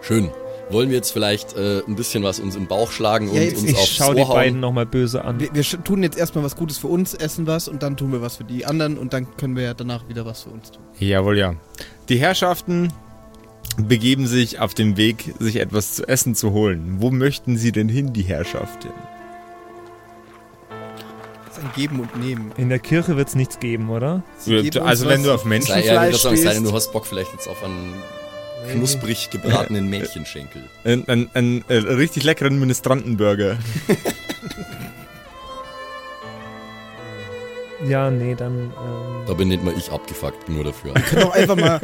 Speaker 4: schön. Wollen wir jetzt vielleicht äh, ein bisschen was uns im Bauch schlagen und
Speaker 3: Ja, jetzt-
Speaker 4: uns
Speaker 2: Ich
Speaker 4: aufs
Speaker 2: schau die
Speaker 4: Ohr hauen?
Speaker 2: beiden nochmal böse an.
Speaker 3: Wir, wir tun jetzt erstmal was Gutes für uns, essen was und dann tun wir was für die anderen und dann können wir ja danach wieder was für uns tun.
Speaker 1: Jawohl, ja. Die Herrschaften begeben sich auf den Weg, sich etwas zu essen zu holen. Wo möchten Sie denn hin, die Herrschaftin?
Speaker 3: Das ist ein Geben und Nehmen.
Speaker 2: In der Kirche wird es nichts geben, oder?
Speaker 3: Sie
Speaker 1: also wenn du auf
Speaker 4: Sei,
Speaker 1: Menschenfleisch
Speaker 4: ja, ich würd sagen, sei,
Speaker 1: stehst,
Speaker 4: du hast Bock vielleicht jetzt auf einen knusprig gebratenen Mädchenschenkel.
Speaker 1: einen, einen, einen äh, richtig leckeren Ministrantenburger.
Speaker 2: Ja, nee, dann. Ähm,
Speaker 4: Da bin nicht mal ich abgefuckt, nur dafür.
Speaker 3: können auch einfach mal,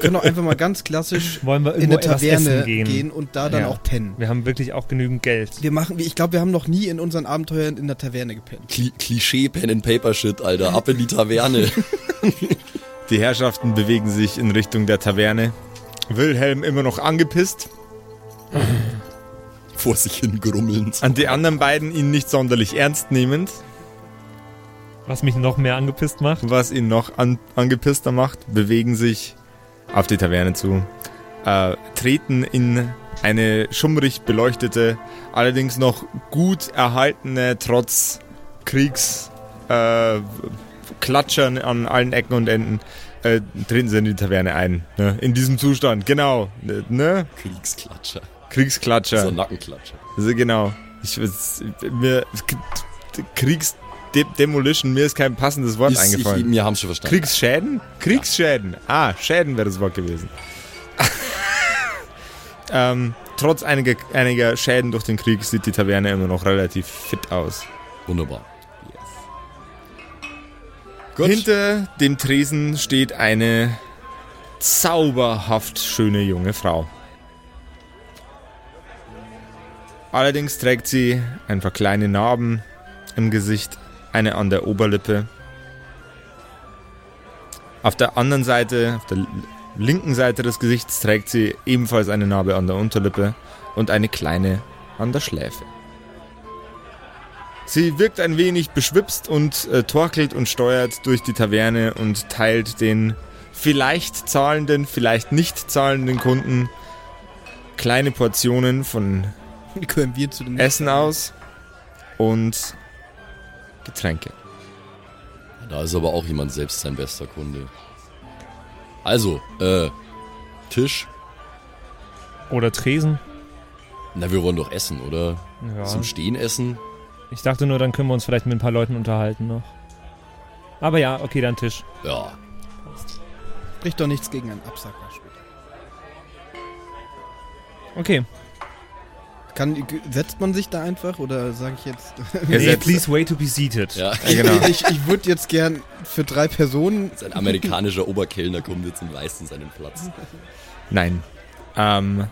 Speaker 3: können auch einfach mal ganz klassisch
Speaker 2: wollen wir
Speaker 3: in eine Taverne gehen.
Speaker 2: gehen.
Speaker 3: und da dann
Speaker 2: Ja.
Speaker 3: auch pennen.
Speaker 2: Wir haben wirklich auch genügend Geld.
Speaker 3: Wir machen, ich glaube, wir haben noch nie in unseren Abenteuern in der Taverne gepennt.
Speaker 4: Kli Klischee Pen and Paper Shit, Alter. Ab in die Taverne.
Speaker 1: Die Herrschaften bewegen sich in Richtung der Taverne. Wilhelm immer noch angepisst.
Speaker 4: Vor sich hin grummelnd.
Speaker 1: An die anderen beiden ihn nicht sonderlich ernst nehmend.
Speaker 2: Was mich noch mehr angepisst macht.
Speaker 1: Was ihn noch an, angepisster macht, bewegen sich auf die Taverne zu. Äh, treten in eine schummrig beleuchtete, allerdings noch gut erhaltene, trotz Kriegs äh, Klatschern an allen Ecken und Enden, äh, treten sie in die Taverne ein. Ne? In diesem Zustand, genau. Ne?
Speaker 4: Kriegsklatscher.
Speaker 1: Kriegsklatscher.
Speaker 4: So Nackenklatscher.
Speaker 1: Also genau. Ich, es- mir, Kriegs De Demolition, mir ist kein passendes Wort
Speaker 4: Ist, ich,
Speaker 1: eingefallen.
Speaker 4: wir haben schon verstanden.
Speaker 1: Kriegsschäden? Kriegsschäden. Ah, Schäden wäre das Wort gewesen. ähm, trotz einiger, einiger Schäden durch den Krieg sieht die Taverne immer noch relativ fit aus.
Speaker 4: Wunderbar. Gut.
Speaker 1: Hinter dem Tresen steht eine zauberhaft schöne junge Frau. Allerdings trägt sie ein paar kleine Narben im Gesicht, eine an der Oberlippe. Auf der anderen Seite, auf der linken Seite des Gesichts, trägt sie ebenfalls eine Narbe an der Unterlippe und eine kleine an der Schläfe. Sie wirkt ein wenig beschwipst und äh, torkelt und steuert durch die Taverne und teilt den vielleicht zahlenden, vielleicht nicht zahlenden Kunden kleine Portionen von
Speaker 3: Wie können wir zu den
Speaker 1: Essen aus und Getränke.
Speaker 4: Da ist aber auch jemand selbst sein bester Kunde. Also, äh, Tisch.
Speaker 2: Oder Tresen.
Speaker 4: Na, wir wollen doch essen, oder?
Speaker 2: Ja.
Speaker 4: Zum Stehen essen.
Speaker 2: Ich dachte nur, dann können wir uns vielleicht mit ein paar Leuten unterhalten noch. Aber ja, okay, dann Tisch.
Speaker 4: Ja.
Speaker 3: Spricht doch nichts gegen einen Absacker später.
Speaker 2: Okay.
Speaker 3: Kann, setzt man sich da einfach oder sage ich jetzt.
Speaker 2: Nee, please wait to be seated.
Speaker 4: Ja.
Speaker 1: Ja, genau.
Speaker 3: ich ich würde jetzt gern für drei Personen.
Speaker 4: Sein amerikanischer Oberkellner kommt jetzt und weist in seinen Platz.
Speaker 1: Nein. Ähm,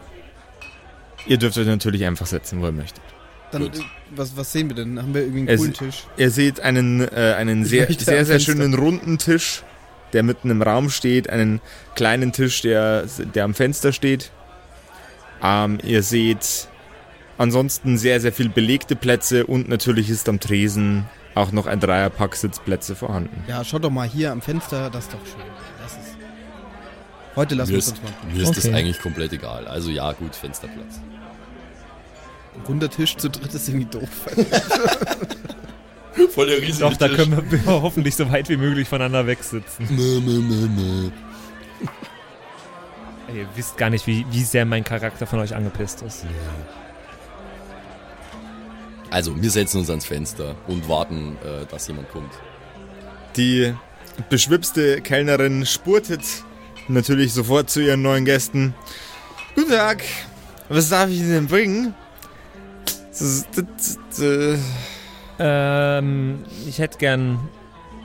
Speaker 1: ihr dürft euch natürlich einfach setzen, wo ihr möchtet.
Speaker 3: Dann,
Speaker 4: Gut.
Speaker 3: was, was sehen wir denn? Haben wir irgendwie einen
Speaker 1: Es-
Speaker 3: coolen Tisch?
Speaker 1: Ihr seht einen, äh, einen sehr, sehr, sehr schönen runden Tisch, der mitten im Raum steht. Einen kleinen Tisch, der, der am Fenster steht. Ähm, ihr seht ansonsten sehr, sehr viel belegte Plätze und natürlich ist am Tresen auch noch ein Dreierpack Sitzplätze vorhanden.
Speaker 3: Ja, schaut doch mal hier am Fenster, das ist doch schön. Das ist. Heute lassen wir
Speaker 4: ist,
Speaker 3: uns mal
Speaker 4: mir ist das
Speaker 2: Okay.
Speaker 4: eigentlich komplett egal. Also ja, gut, Fensterplatz.
Speaker 3: Runder Tisch zu dritt ist irgendwie doof.
Speaker 4: Voll der riesige
Speaker 2: Doch, da können wir hoffentlich so weit wie möglich voneinander wegsitzen.
Speaker 4: Mö, mö, mö, mö.
Speaker 2: Ey, ihr wisst gar nicht, wie, wie sehr mein Charakter von euch angepisst ist.
Speaker 4: Also, wir setzen uns ans Fenster und warten, äh, dass jemand kommt.
Speaker 1: Die beschwipste Kellnerin spurtet natürlich sofort zu ihren neuen Gästen. Guten Tag, was darf ich Ihnen denn bringen?
Speaker 2: Ähm, ich hätte gern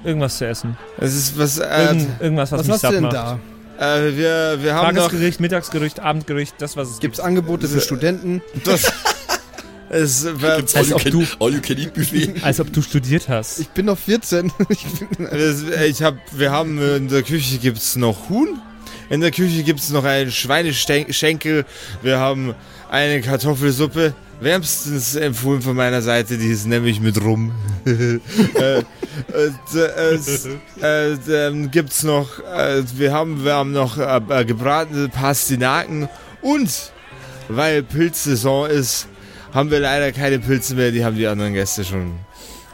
Speaker 2: irgendwas zu essen.
Speaker 1: das ist was. Äh,
Speaker 2: Irgend, irgendwas, was,
Speaker 3: Was
Speaker 2: mich
Speaker 3: hast du
Speaker 2: satt
Speaker 3: denn
Speaker 2: macht.
Speaker 3: da?
Speaker 1: äh, wir, wir haben noch.
Speaker 2: Tagesgericht, Mittagsgericht, Abendgericht, das, was es
Speaker 3: Gibt's
Speaker 2: gibt.
Speaker 3: Angebote für Studenten?
Speaker 1: Das, es, war-
Speaker 4: Gibt's
Speaker 2: als
Speaker 4: All,
Speaker 2: ob
Speaker 4: you
Speaker 2: du-
Speaker 4: can, all you can eat Buffet?
Speaker 2: Als ob du studiert hast.
Speaker 3: Ich bin noch 14. Ich bin,
Speaker 1: es, ich hab, wir haben äh, in der Küche gibt's noch Huhn. In der Küche gibt's noch einen Schweineschenkel. Wir haben eine Kartoffelsuppe. Wärmstens empfohlen von meiner Seite, die ist nämlich mit Rum. äh, äh, äh, es, äh, dann gibt's noch, äh, wir haben, wir haben noch äh, äh, gebratene Pastinaken und weil Pilzsaison ist, haben wir leider keine Pilze mehr, die haben die anderen Gäste schon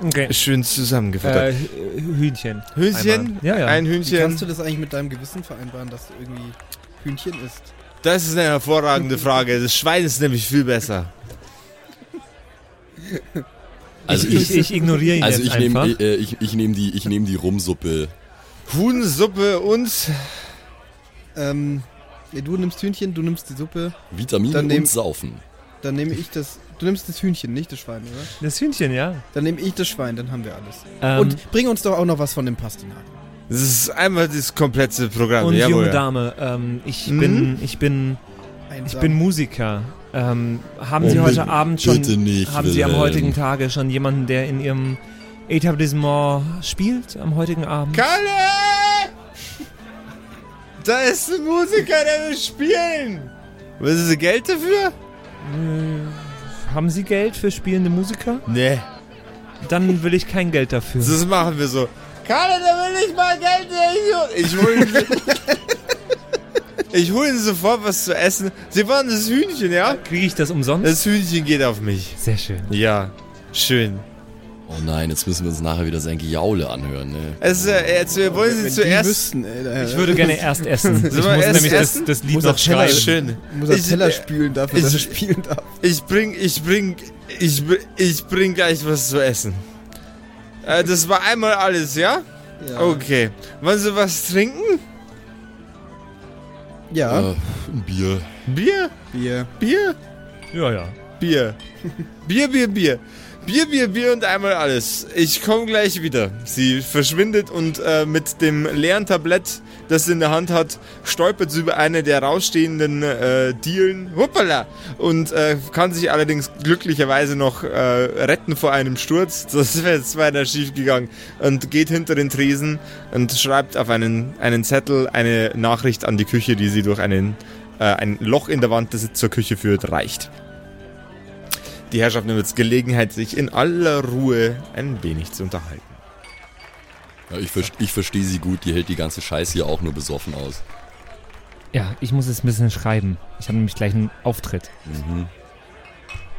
Speaker 2: Okay.
Speaker 1: schön zusammengefuttert.
Speaker 2: Äh, Hühnchen.
Speaker 1: Hühnchen?
Speaker 2: Ja, ja.
Speaker 1: Ein
Speaker 3: wie
Speaker 1: Hühnchen.
Speaker 3: kannst du das eigentlich mit deinem Gewissen vereinbaren, dass du irgendwie Hühnchen isst?
Speaker 1: Das ist eine hervorragende Frage. Das Schwein ist nämlich viel besser.
Speaker 4: Also
Speaker 2: ich, ich, ich ignoriere ihn
Speaker 4: also
Speaker 2: jetzt
Speaker 4: ich nehme
Speaker 2: einfach.
Speaker 4: äh, ich, ich nehm die, ich nehm die Rumsuppe.
Speaker 1: Huhnsuppe und
Speaker 3: Ähm, nee, du nimmst Hühnchen, du nimmst die Suppe.
Speaker 4: Vitamine
Speaker 3: Dann nehm-
Speaker 4: und Saufen.
Speaker 3: Dann nehme ich das. Du nimmst das Hühnchen, nicht das Schwein, oder?
Speaker 2: Das Hühnchen, ja.
Speaker 3: Dann nehme ich das Schwein, dann haben wir alles.
Speaker 2: Ähm,
Speaker 3: Und bring uns doch auch noch was von dem Pastinak.
Speaker 1: das ist einmal das komplette Programm.
Speaker 2: und
Speaker 1: Jawohl.
Speaker 2: junge Dame, ähm, ich
Speaker 1: Mhm.
Speaker 2: bin, ich bin, ich bin Musiker. Ähm, haben
Speaker 4: Oh,
Speaker 2: Sie heute
Speaker 4: bitte-
Speaker 2: Abend schon,
Speaker 4: bitte nicht,
Speaker 2: haben Sie am heutigen Tage schon jemanden, der in Ihrem Etablissement spielt am heutigen Abend?
Speaker 1: Kalle! Da ist ein Musiker, der will spielen. Ist das Geld dafür?
Speaker 2: Äh, haben Sie Geld für spielende Musiker?
Speaker 1: Nee.
Speaker 2: Dann will ich kein Geld dafür.
Speaker 1: Das machen wir so. Kalle, da will ich mal Geld. der Idiot. Ich hol. ich hol ihn sofort was zu essen. Sie wollen das Hühnchen, ja?
Speaker 2: Kriege ich das umsonst?
Speaker 1: Das Hühnchen geht auf mich.
Speaker 2: Sehr schön.
Speaker 1: Ja, schön.
Speaker 4: Oh nein, jetzt müssen wir uns nachher wieder sein Gejaule anhören, ne?
Speaker 1: Also, jetzt, wir wollen Sie
Speaker 3: Wenn
Speaker 1: zuerst.
Speaker 3: Wüssten, ey,
Speaker 2: Ich würde gerne erst essen. Ich muss nämlich das,
Speaker 1: essen?
Speaker 2: das Lied
Speaker 3: Muss
Speaker 2: noch
Speaker 3: er Teller-
Speaker 2: schreiben.
Speaker 1: Schön.
Speaker 3: muss er
Speaker 1: Ich-
Speaker 3: Teller spülen dafür, dass er
Speaker 1: ich-
Speaker 3: spielen darf.
Speaker 1: Ich bring, ich bring, ich, ich bring gleich was zu essen. Äh, das war einmal alles, ja?
Speaker 3: Ja.
Speaker 1: Okay. Wollen Sie was trinken?
Speaker 3: Ja,
Speaker 4: Äh, ein Bier.
Speaker 1: Bier?
Speaker 3: Bier.
Speaker 1: Bier?
Speaker 2: Ja, ja.
Speaker 1: Bier. Bier, Bier, Bier. Bier, Bier, Bier und einmal alles. Ich komme gleich wieder. Sie verschwindet und äh, mit dem leeren Tablett, das sie in der Hand hat, stolpert sie über eine der rausstehenden äh, Dielen. Hoppala! Und äh, kann sich allerdings glücklicherweise noch äh, retten vor einem Sturz. Das wäre jetzt weiter schief gegangen. Und geht hinter den Tresen und schreibt auf einen, einen Zettel eine Nachricht an die Küche, die sie durch einen, äh, ein Loch in der Wand, das zur Küche führt, reicht. Die Herrschaft nimmt jetzt Gelegenheit, sich in aller Ruhe ein wenig zu unterhalten.
Speaker 4: Ja, ich, verst- ich verstehe sie gut, die hält die ganze Scheiße hier auch nur besoffen aus.
Speaker 2: Ja, ich muss es ein bisschen schreiben. Ich habe nämlich gleich einen Auftritt.
Speaker 4: Mhm.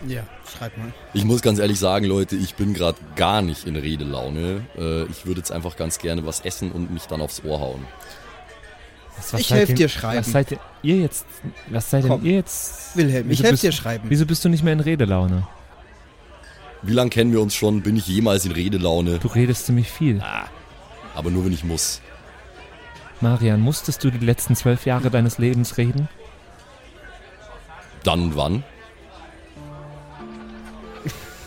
Speaker 3: Ja, schreib mal.
Speaker 4: Ich muss ganz ehrlich sagen, Leute, ich bin gerade gar nicht in Redelaune. Äh, ich würde jetzt einfach ganz gerne was essen und mich dann aufs Ohr hauen.
Speaker 2: Was, was
Speaker 3: Ich
Speaker 2: seid
Speaker 3: helf
Speaker 2: ihr-
Speaker 3: dir schreiben.
Speaker 2: Was seid ihr, jetzt? Was seid denn
Speaker 3: Komm.
Speaker 2: ihr jetzt?
Speaker 3: Wilhelm, ich helfe dir schreiben.
Speaker 2: Wieso bist du nicht mehr in Redelaune?
Speaker 4: Wie lange kennen wir uns schon? Bin ich jemals in Redelaune?
Speaker 2: Du redest ziemlich viel.
Speaker 4: Aber nur wenn ich muss.
Speaker 2: Marian, musstest du die letzten zwölf Jahre deines Lebens reden?
Speaker 4: Dann und wann?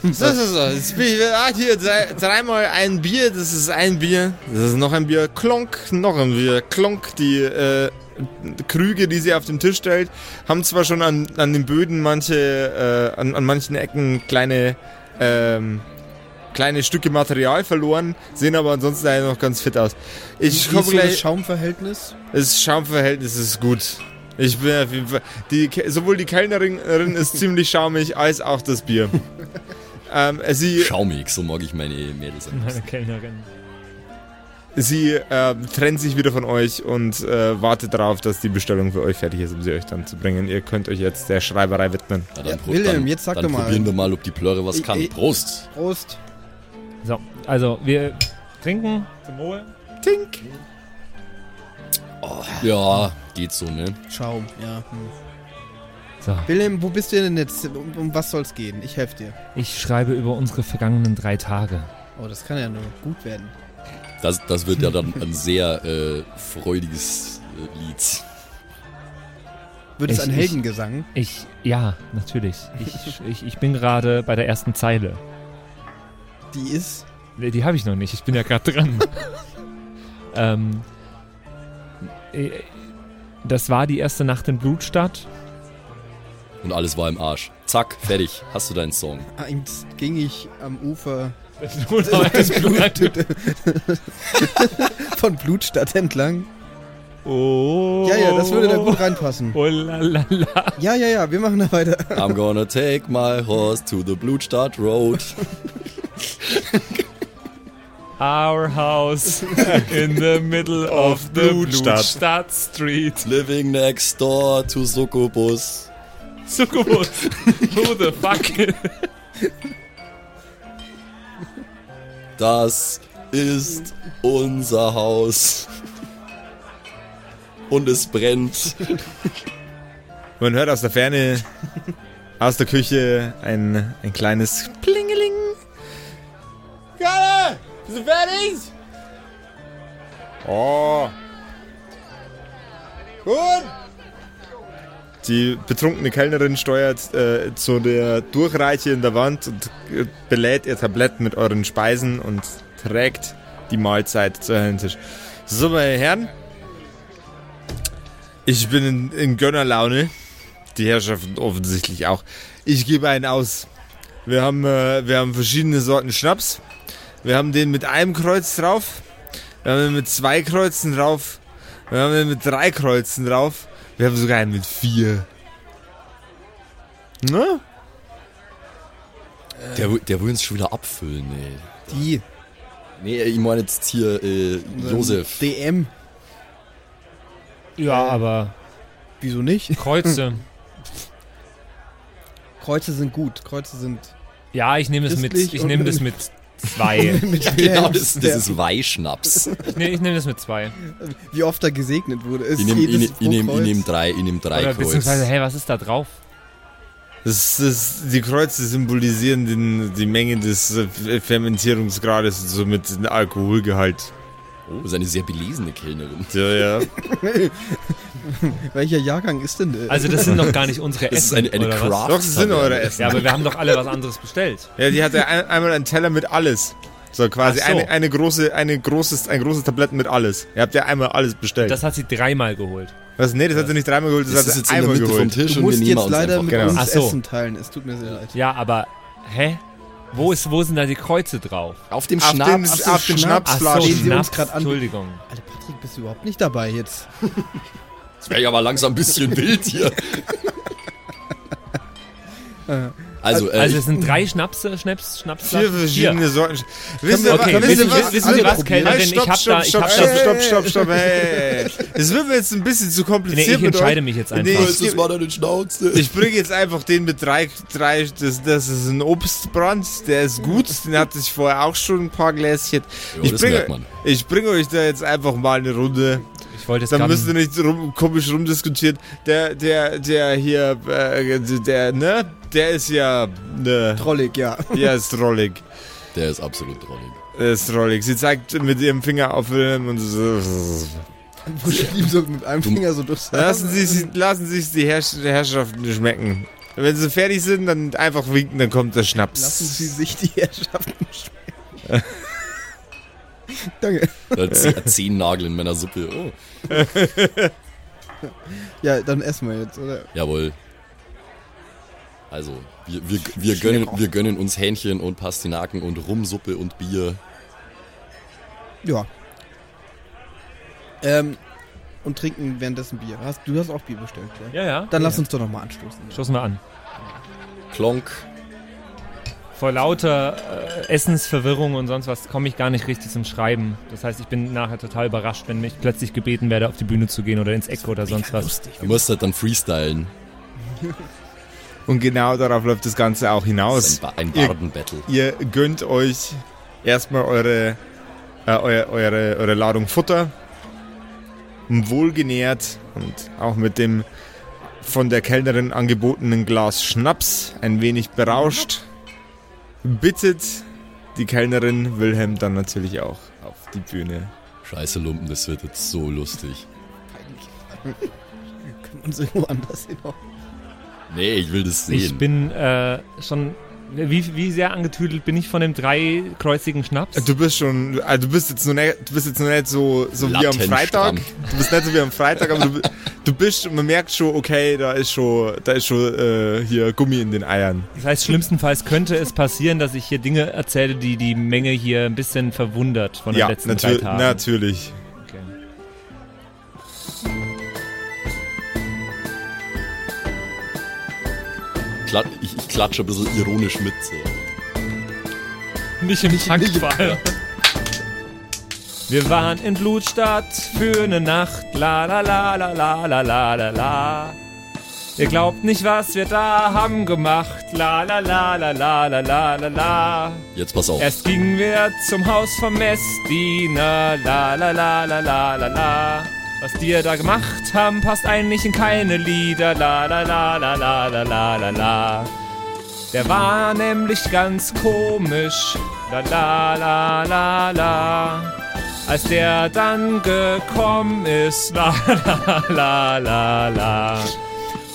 Speaker 1: So, so, so. Jetzt bin ich ah, hier drei, dreimal ein Bier. Das ist ein Bier. Das ist noch ein Bier. Klonk, noch ein Bier. Klonk, die äh, Krüge, die sie auf den Tisch stellt, haben zwar schon an, an den Böden manche, äh, an, an manchen Ecken kleine, ähm, kleine Stücke Material verloren, sehen aber ansonsten eigentlich noch ganz fit aus. Ich
Speaker 3: Wie ist so das
Speaker 1: gleich.
Speaker 3: Schaumverhältnis?
Speaker 1: Das Schaumverhältnis ist gut. Ich bin auf jeden Fall. Die, sowohl die Kellnerin ist ziemlich schaumig, als auch das Bier. ähm, sie
Speaker 4: Schaumig, so mag ich meine Mädels. liebsten.
Speaker 2: Kellnerin.
Speaker 1: sie ähm, trennt sich wieder von euch und äh, wartet darauf, dass die Bestellung für euch fertig ist, um sie euch dann zu bringen. Ihr könnt euch jetzt der Schreiberei widmen.
Speaker 4: Ja, dann
Speaker 3: Ja, Wilhelm,
Speaker 4: dann,
Speaker 3: jetzt sag
Speaker 4: dann
Speaker 3: doch mal.
Speaker 4: probieren wir mal, ob die Plörre was
Speaker 3: Ich-
Speaker 4: kann.
Speaker 3: ich-
Speaker 4: Prost!
Speaker 3: Prost.
Speaker 2: So, also wir trinken zum Wohl.
Speaker 1: Tink!
Speaker 4: Ja, geht so, ne?
Speaker 3: Schaum, ja. Hm.
Speaker 2: So,
Speaker 3: Wilhelm, wo bist du denn jetzt? Um, um was soll's gehen? Ich helfe dir.
Speaker 2: ich schreibe über unsere vergangenen drei Tage.
Speaker 3: Oh, das kann ja nur gut werden.
Speaker 4: Das, das wird ja dann ein sehr äh, freudiges äh, Lied.
Speaker 3: Wird es
Speaker 2: Ich-
Speaker 3: ein
Speaker 2: ich-
Speaker 3: Heldengesang?
Speaker 2: Ich, ja, natürlich. Ich, ich, ich bin gerade bei der ersten Zeile.
Speaker 3: Die ist.
Speaker 2: Nee, die habe ich noch nicht. Ich bin ja gerade dran. ähm, äh, das war die erste Nacht in Blutstadt.
Speaker 4: Und alles war im Arsch. Zack, fertig. Hast du deinen Song.
Speaker 3: Einst ging ich am Ufer von Blutstadt entlang.
Speaker 2: Oh.
Speaker 3: Ja, ja, das würde da gut reinpassen.
Speaker 2: Oh la la la.
Speaker 3: Ja, ja, ja, wir machen da weiter.
Speaker 4: I'm gonna take my horse to the Blutstadt Road.
Speaker 2: Our house in the middle of the
Speaker 1: Blutstadt.
Speaker 2: Blutstadt Street.
Speaker 4: Living next door to Succubus.
Speaker 2: Succubus. Who the fuck?
Speaker 4: Das ist unser Haus. Und es brennt.
Speaker 1: Man hört aus der Ferne, aus der Küche, ein, ein kleines Plingeling. Karl, bist du fertig? Oh. Gut. Die betrunkene Kellnerin steuert äh, zu der Durchreiche in der Wand und äh, belädt ihr Tablett mit euren Speisen und trägt die Mahlzeit zu euren Tisch. So, meine Herren, ich bin in, in Gönnerlaune. Die Herrschaften offensichtlich auch. Ich gebe einen aus. Wir haben, äh, wir haben verschiedene Sorten Schnaps. Wir haben den mit einem Kreuz drauf. Wir haben den mit zwei Kreuzen drauf. Wir haben den mit drei Kreuzen drauf. Wir haben sogar einen mit vier. Ne?
Speaker 4: Der, will- der will uns schon wieder abfüllen, ey.
Speaker 3: Die.
Speaker 4: Nee, ich meine jetzt hier äh, Josef.
Speaker 3: DM.
Speaker 2: Ja, aber
Speaker 3: Wieso nicht?
Speaker 2: Kreuze.
Speaker 3: Kreuze sind gut. Kreuze sind.
Speaker 2: Ja, ich nehme das mit.
Speaker 3: Christlich
Speaker 2: Ich
Speaker 3: und-
Speaker 2: nehme das mit zwei.
Speaker 3: mit
Speaker 4: Genau,
Speaker 3: Wilhelms,
Speaker 4: das, das ist Weihschnaps.
Speaker 2: Ich nehme ich nehm das mit zwei.
Speaker 3: Wie oft da gesegnet wurde. Ist
Speaker 4: Ich nehme nehm, ich nehm, drei, ich nehm drei
Speaker 2: Oder
Speaker 4: Kreuz.
Speaker 2: beziehungsweise, hey, was ist da drauf?
Speaker 1: Das, das, die Kreuze symbolisieren den, die Menge des äh, Fermentierungsgrades und somit den Alkoholgehalt.
Speaker 4: Oh, das ist eine sehr belesene Kellnerin.
Speaker 1: Ja, ja.
Speaker 3: Welcher Jahrgang ist denn der?
Speaker 2: Also das sind doch gar nicht unsere
Speaker 4: Das ist
Speaker 2: Essen,
Speaker 4: eine, eine
Speaker 2: oder was?
Speaker 4: Craft.
Speaker 1: Doch, das sind eure Essen.
Speaker 2: Ja, aber wir haben doch alle was anderes bestellt.
Speaker 1: Ja, die hatte ein, einmal einen Teller mit alles. So, quasi
Speaker 2: so.
Speaker 1: eine, eine große, eine großes, ein großes Tablett mit alles. Ihr habt ja einmal alles bestellt.
Speaker 2: Das hat sie dreimal geholt.
Speaker 1: Was? Nee, das hat sie nicht dreimal geholt, das,
Speaker 4: Das
Speaker 1: hat
Speaker 4: ist
Speaker 1: sie
Speaker 4: jetzt in der
Speaker 1: einmal
Speaker 4: Mitte vom
Speaker 1: geholt.
Speaker 4: Tisch
Speaker 3: du
Speaker 4: und wir
Speaker 3: musst jetzt leider mit
Speaker 1: Genau.
Speaker 3: uns
Speaker 2: Ach so.
Speaker 3: Essen teilen. Es tut mir sehr leid.
Speaker 2: Ja, aber, hä? Wo, ist, wo sind da die Kreuze drauf?
Speaker 4: Auf dem
Speaker 1: Auf dem,
Speaker 4: Schnaps.
Speaker 3: dem
Speaker 1: auf dem
Speaker 3: Schnaps.
Speaker 2: So,
Speaker 1: Schnapsflaschen.
Speaker 3: Uns
Speaker 2: Schnaps,
Speaker 3: an.
Speaker 2: Entschuldigung.
Speaker 3: Alter, Patrick, bist du überhaupt nicht dabei jetzt?
Speaker 4: Das wäre ja aber langsam ein bisschen wild hier. Also, äh,
Speaker 2: Also es sind drei Schnapse, Schnaps, Schnaps,
Speaker 1: Vier verschiedene Sorten. Wisst ihr,
Speaker 2: Okay,
Speaker 1: wisst
Speaker 2: wissen,
Speaker 1: was?
Speaker 2: wissen Sie was. Kellnerin?
Speaker 1: Hey,
Speaker 2: Ich hab da, ich
Speaker 1: stopp,
Speaker 2: hab
Speaker 1: stopp,
Speaker 2: da,
Speaker 1: stopp, stopp, stopp, hey. Es wird mir jetzt ein bisschen zu
Speaker 2: nee,
Speaker 1: kompliziert
Speaker 2: ich
Speaker 1: mit
Speaker 2: entscheide mich jetzt
Speaker 1: Nee,
Speaker 2: einfach.
Speaker 1: ich
Speaker 4: das war deine Schnauze.
Speaker 1: Ich bringe jetzt einfach den mit drei, drei das, das ist ein Obstbrand, der ist gut, den hatte ich vorher auch schon ein paar Gläschen.
Speaker 4: Jo,
Speaker 1: ich, bringe,
Speaker 4: merkt man.
Speaker 1: ich bringe euch da jetzt einfach mal eine Runde.
Speaker 2: Ich wollte jetzt
Speaker 1: Dann müsst ihr nicht rum, komisch rumdiskutieren. Der, der, der hier, äh, der, ne, der ist ja, ne,
Speaker 3: Trollig, ja.
Speaker 1: ja, ist drollig.
Speaker 4: Der ist absolut drollig.
Speaker 1: Der ist drollig. Sie zeigt mit ihrem Finger auf Wilhelm und so.
Speaker 3: Ich ihm so mit einem Finger so durch
Speaker 1: Lassen Sie sich, lassen Sie sich die Herrsch Herrschaften schmecken. Wenn sie fertig sind, dann einfach winken, dann kommt der Schnaps.
Speaker 3: Lassen Sie sich die Herrschaften schmecken. Danke.
Speaker 4: Da zehn, zehn Nagel in meiner Suppe. Oh,
Speaker 3: Ja, dann essen wir jetzt, oder?
Speaker 4: jawohl. Also, wir, wir, wir, gönnen, wir gönnen uns Hähnchen und Pastinaken und Rumsuppe und Bier.
Speaker 3: Ja. Ähm, und trinken währenddessen Bier. Hast, du hast auch Bier bestellt, ja?
Speaker 2: Ja, ja.
Speaker 3: Dann lass
Speaker 2: ja.
Speaker 3: uns doch nochmal anstoßen.
Speaker 2: Stoßen wir an.
Speaker 4: Klonk.
Speaker 2: Vor lauter äh, Essensverwirrung und sonst was komme ich gar nicht richtig zum Schreiben. Das heißt, ich bin nachher total überrascht, wenn mich plötzlich gebeten werde, auf die Bühne zu gehen oder ins Eck oder sonst was.
Speaker 4: Du musst halt dann freestylen.
Speaker 1: Und genau darauf läuft das Ganze auch hinaus.
Speaker 4: ein, Ba- ein
Speaker 1: Ihr-
Speaker 4: Barden-Battle.
Speaker 1: Ihr gönnt euch erstmal eure, äh, eure, eure, eure Ladung Futter. Wohlgenährt und auch mit dem von der Kellnerin angebotenen Glas Schnaps ein wenig berauscht. Bittet die Kellnerin Wilhelm dann natürlich auch auf die Bühne.
Speaker 4: Scheiße Lumpen, das wird jetzt so lustig.
Speaker 3: Können wir uns irgendwo anders hin.
Speaker 4: Nee, ich will das
Speaker 2: Ich
Speaker 4: sehen.
Speaker 2: bin äh, schon. Wie, wie sehr angetüdelt bin ich von dem dreikreuzigen Schnaps?
Speaker 1: Du bist schon, also du bist jetzt noch nicht, du bist jetzt noch nicht so, so wie am Freitag. Du bist nicht so wie am Freitag, aber du, du bist, man merkt schon, okay, da ist schon, da ist schon äh, hier Gummi in den Eiern.
Speaker 2: Das heißt, schlimmstenfalls könnte es passieren, dass ich hier Dinge erzähle, die die Menge hier ein bisschen verwundert von den
Speaker 1: ja,
Speaker 2: letzten drei Tagen.
Speaker 1: natürlich.
Speaker 2: Okay.
Speaker 4: Kla ich, ich klatsche ein bisschen ironisch mit. So.
Speaker 2: Nicht im Taktfall. Wir waren in Blutstadt für eine Nacht. La la la la la la la la la. Ihr glaubt nicht, was wir da haben gemacht. La la la la la la la la la.
Speaker 4: Jetzt pass auf.
Speaker 2: Erst gingen wir zum Haus vom Messdiener. La la la la la la la. Was die da gemacht haben, passt eigentlich in keine Lieder. La la la la la la la la la. Der war nämlich ganz komisch. La la la la la. Als der dann gekommen ist, la la la la la,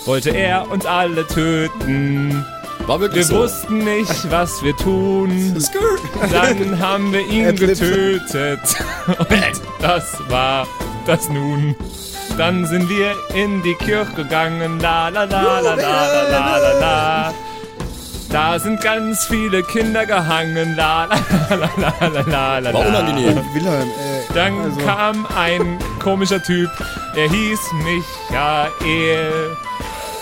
Speaker 2: wollte er uns alle töten.
Speaker 4: War wirklich
Speaker 2: Wir
Speaker 4: so.
Speaker 2: wussten nicht, was wir tun. Dann haben wir ihn getötet. Und das war das nun. Dann sind wir in die Kirche gegangen. La la la la la la la la la. Da sind ganz viele Kinder gehangen. La la la la la la la.
Speaker 4: War unangenehm.
Speaker 3: Wilhelm, äh,
Speaker 2: Dann
Speaker 3: also,
Speaker 2: kam ein komischer Typ, er hieß Michael.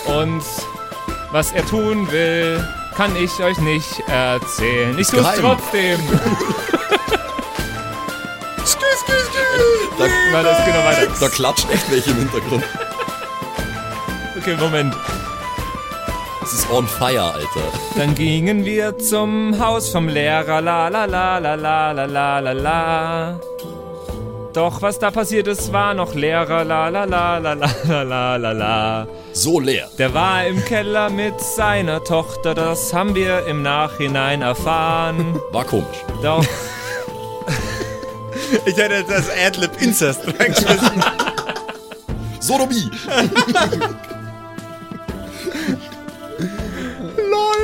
Speaker 2: Und was er tun will, kann ich euch nicht erzählen. Ich tu's trotzdem.
Speaker 4: Da,
Speaker 2: Warte, es geht noch weiter.
Speaker 4: da klatscht echt welche im Hintergrund.
Speaker 2: Okay, Moment.
Speaker 4: Das ist on fire, Alter.
Speaker 2: Dann gingen wir zum Haus vom Lehrer. La la la la la la la la la. Doch was da passiert ist, war noch Lehrer. La la la la la la la la la.
Speaker 4: So leer.
Speaker 2: Der war im Keller mit seiner Tochter, das haben wir im Nachhinein erfahren.
Speaker 4: War komisch.
Speaker 2: Doch,
Speaker 1: Ich hätte das Adlib Incest reingeschmissen.
Speaker 4: Sodomie.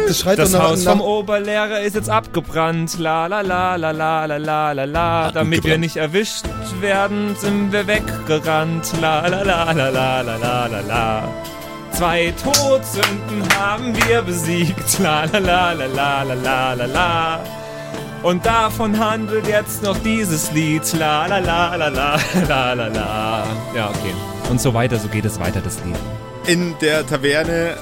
Speaker 3: das schreit
Speaker 2: das
Speaker 3: nach,
Speaker 2: Haus
Speaker 3: nach
Speaker 2: vom Oberlehrer ist jetzt abgebrannt. La la la la la la la la la. Damit wir nicht erwischt werden, sind wir weggerannt. La la la la la la la la la. Zwei Todsünden haben wir besiegt. La la la la la la la la la. Und davon handelt jetzt noch dieses Lied. La la la la la la la la. Ja, okay. Und so weiter, so geht es weiter, das Lied.
Speaker 1: In der Taverne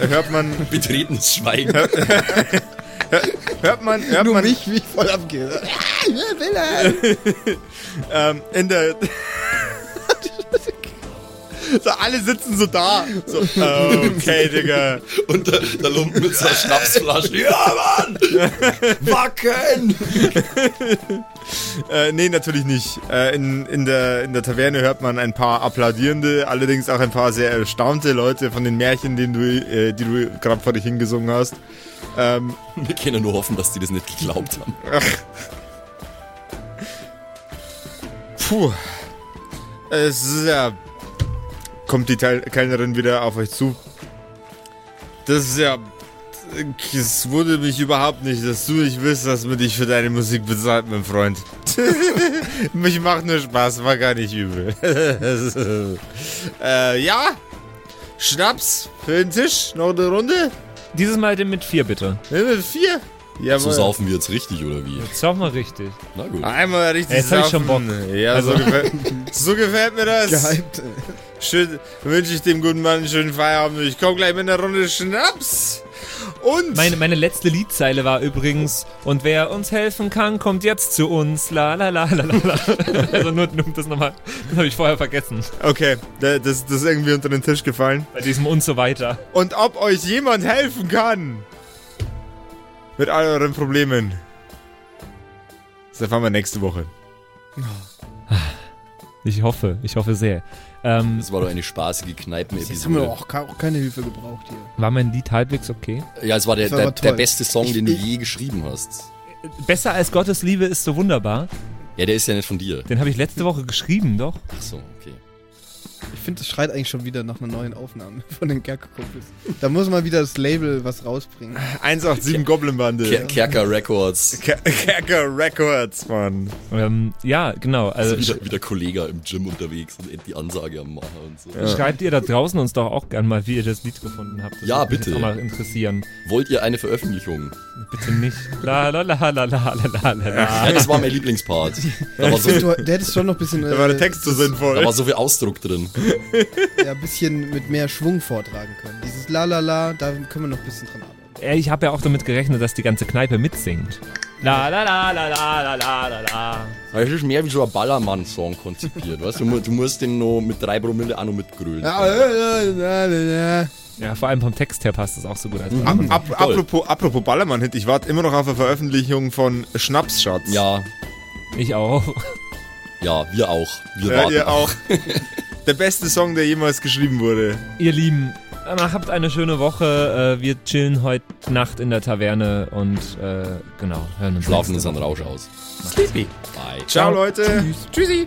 Speaker 1: äh, hört man,
Speaker 4: Betretenes Schweigen.
Speaker 1: hört man, hört
Speaker 3: nur
Speaker 1: man,
Speaker 3: mich, wie ich voll abgehe. Ah,
Speaker 1: ähm, in der. so, alle sitzen so da. So, okay, Digga.
Speaker 4: Und der, der Lumpen mit seiner Schnapsflasche. Ja, Mann! Wacken!
Speaker 1: Äh, nee, natürlich nicht. Äh, in, in, der, in der Taverne hört man ein paar applaudierende, allerdings auch ein paar sehr erstaunte Leute von den Märchen, den du, äh, die du gerade vor dich hingesungen hast. Ähm,
Speaker 4: Wir können nur hoffen, dass die das nicht geglaubt haben.
Speaker 1: puh. Es ist ja. Kommt die Teil Kellnerin wieder auf euch zu. Das ist ja. Es wurde mich überhaupt nicht, dass du nicht willst, dass man dich für deine Musik bezahlt, mein Freund. mich macht nur Spaß, war gar nicht übel. äh, ja? Schnaps für den Tisch? Noch eine Runde?
Speaker 2: Dieses Mal den mit vier, bitte.
Speaker 1: Nehmen wir vier? Jawohl.
Speaker 4: So saufen wir jetzt richtig, oder wie?
Speaker 2: Jetzt sag mal richtig.
Speaker 4: Na gut.
Speaker 1: Einmal richtig
Speaker 2: Jetzt hab ich schon
Speaker 1: saufen. Ja,
Speaker 2: Also-
Speaker 1: so, gefällt, so gefällt mir das.
Speaker 3: Gehypt.
Speaker 1: Schön, wünsche ich dem guten Mann einen schönen Feierabend. Ich komm gleich mit einer Runde Schnaps. Und
Speaker 2: Meine, meine letzte Liedzeile war übrigens, und wer uns helfen kann, kommt jetzt zu uns. La la la la la. Also nur, nur das nochmal, das habe ich vorher vergessen.
Speaker 1: okay, da- das, das ist irgendwie unter den Tisch gefallen.
Speaker 2: Bei diesem und so weiter.
Speaker 1: Und ob euch jemand helfen kann mit all euren Problemen. Das erfahren wir nächste Woche.
Speaker 2: Ich hoffe, ich hoffe sehr. Ähm,
Speaker 4: Das war doch eine spaßige
Speaker 3: Jetzt haben wir
Speaker 4: Kneipen-Episode.
Speaker 3: auch, auch keine Hilfe gebraucht hier.
Speaker 2: war mein Lied halbwegs okay?
Speaker 4: Ja, es war der, der, der beste Song,
Speaker 3: Ich-
Speaker 4: den du je geschrieben hast.
Speaker 2: Besser als Gottes Liebe ist so wunderbar.
Speaker 4: Ja, der ist ja nicht von dir.
Speaker 2: Den habe ich letzte Woche geschrieben, doch.
Speaker 4: Ach so, okay.
Speaker 3: Ich finde, das schreit eigentlich schon wieder nach einer neuen Aufnahme von den Kerkerkumpels. Da muss mal wieder das Label was rausbringen.
Speaker 1: 187 Goblin Bande.
Speaker 4: Ker Kerker Records.
Speaker 1: Ker- Kerker Records, Mann.
Speaker 2: Ähm, ja, genau. Also
Speaker 4: Also wieder, wieder Kollege im Gym unterwegs und die Ansage am Machen und so.
Speaker 1: Ja.
Speaker 2: schreibt ihr da draußen uns doch auch gern mal, wie ihr das Lied gefunden habt. Das
Speaker 4: Ja,
Speaker 2: würde mich
Speaker 4: bitte.
Speaker 2: auch mal interessieren.
Speaker 4: Wollt ihr eine Veröffentlichung?
Speaker 2: Bitte nicht. La la la la la la la la.
Speaker 4: Ja, das war mein Lieblingspart. Da war so,
Speaker 3: Du, der hättest schon noch ein bisschen,
Speaker 1: Da war der
Speaker 3: äh,
Speaker 1: Text so sinnvoll.
Speaker 4: da war so viel Ausdruck drin.
Speaker 3: ja, ein bisschen mit mehr Schwung vortragen können. Dieses La La La, da können wir noch ein bisschen dran arbeiten.
Speaker 2: Ich habe ja auch damit gerechnet, dass die ganze Kneipe mitsingt. La la la la la la la la
Speaker 4: Das ist mehr wie so ein Ballermann-Song konzipiert, weißt du? Du musst den nur mit drei Promille auch noch mitgrölen.
Speaker 3: Äh, äh, äh, ja,
Speaker 2: vor allem vom Text her passt das auch so gut. Als
Speaker 1: mhm. Ap
Speaker 4: ap
Speaker 1: apropos, apropos Ballermann-Hit, ich warte immer noch auf eine Veröffentlichung von Schnapsschatz.
Speaker 4: Ja.
Speaker 2: Ich auch.
Speaker 4: Ja, wir auch. Wir
Speaker 1: ja,
Speaker 4: warten.
Speaker 1: Ihr auch. Der beste Song, der jemals geschrieben wurde.
Speaker 2: Ihr Lieben, äh, habt eine schöne Woche. Äh, Wir chillen heute Nacht in der Taverne und äh, genau, hören uns
Speaker 4: Schlafen unseren. Rausch aus.
Speaker 1: Sleepy.
Speaker 4: Bye.
Speaker 1: Ciao, Leute. Tschüssi.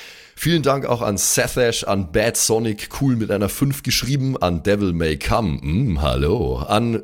Speaker 4: Vielen Dank auch an Sethash, an Bad Sonic, cool mit einer 5 geschrieben, an Devil May Come, mm, hallo, an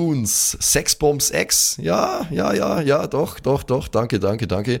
Speaker 4: Raboons, Sexbombs X, ja, ja, ja, ja, doch, doch, doch, danke, danke, danke.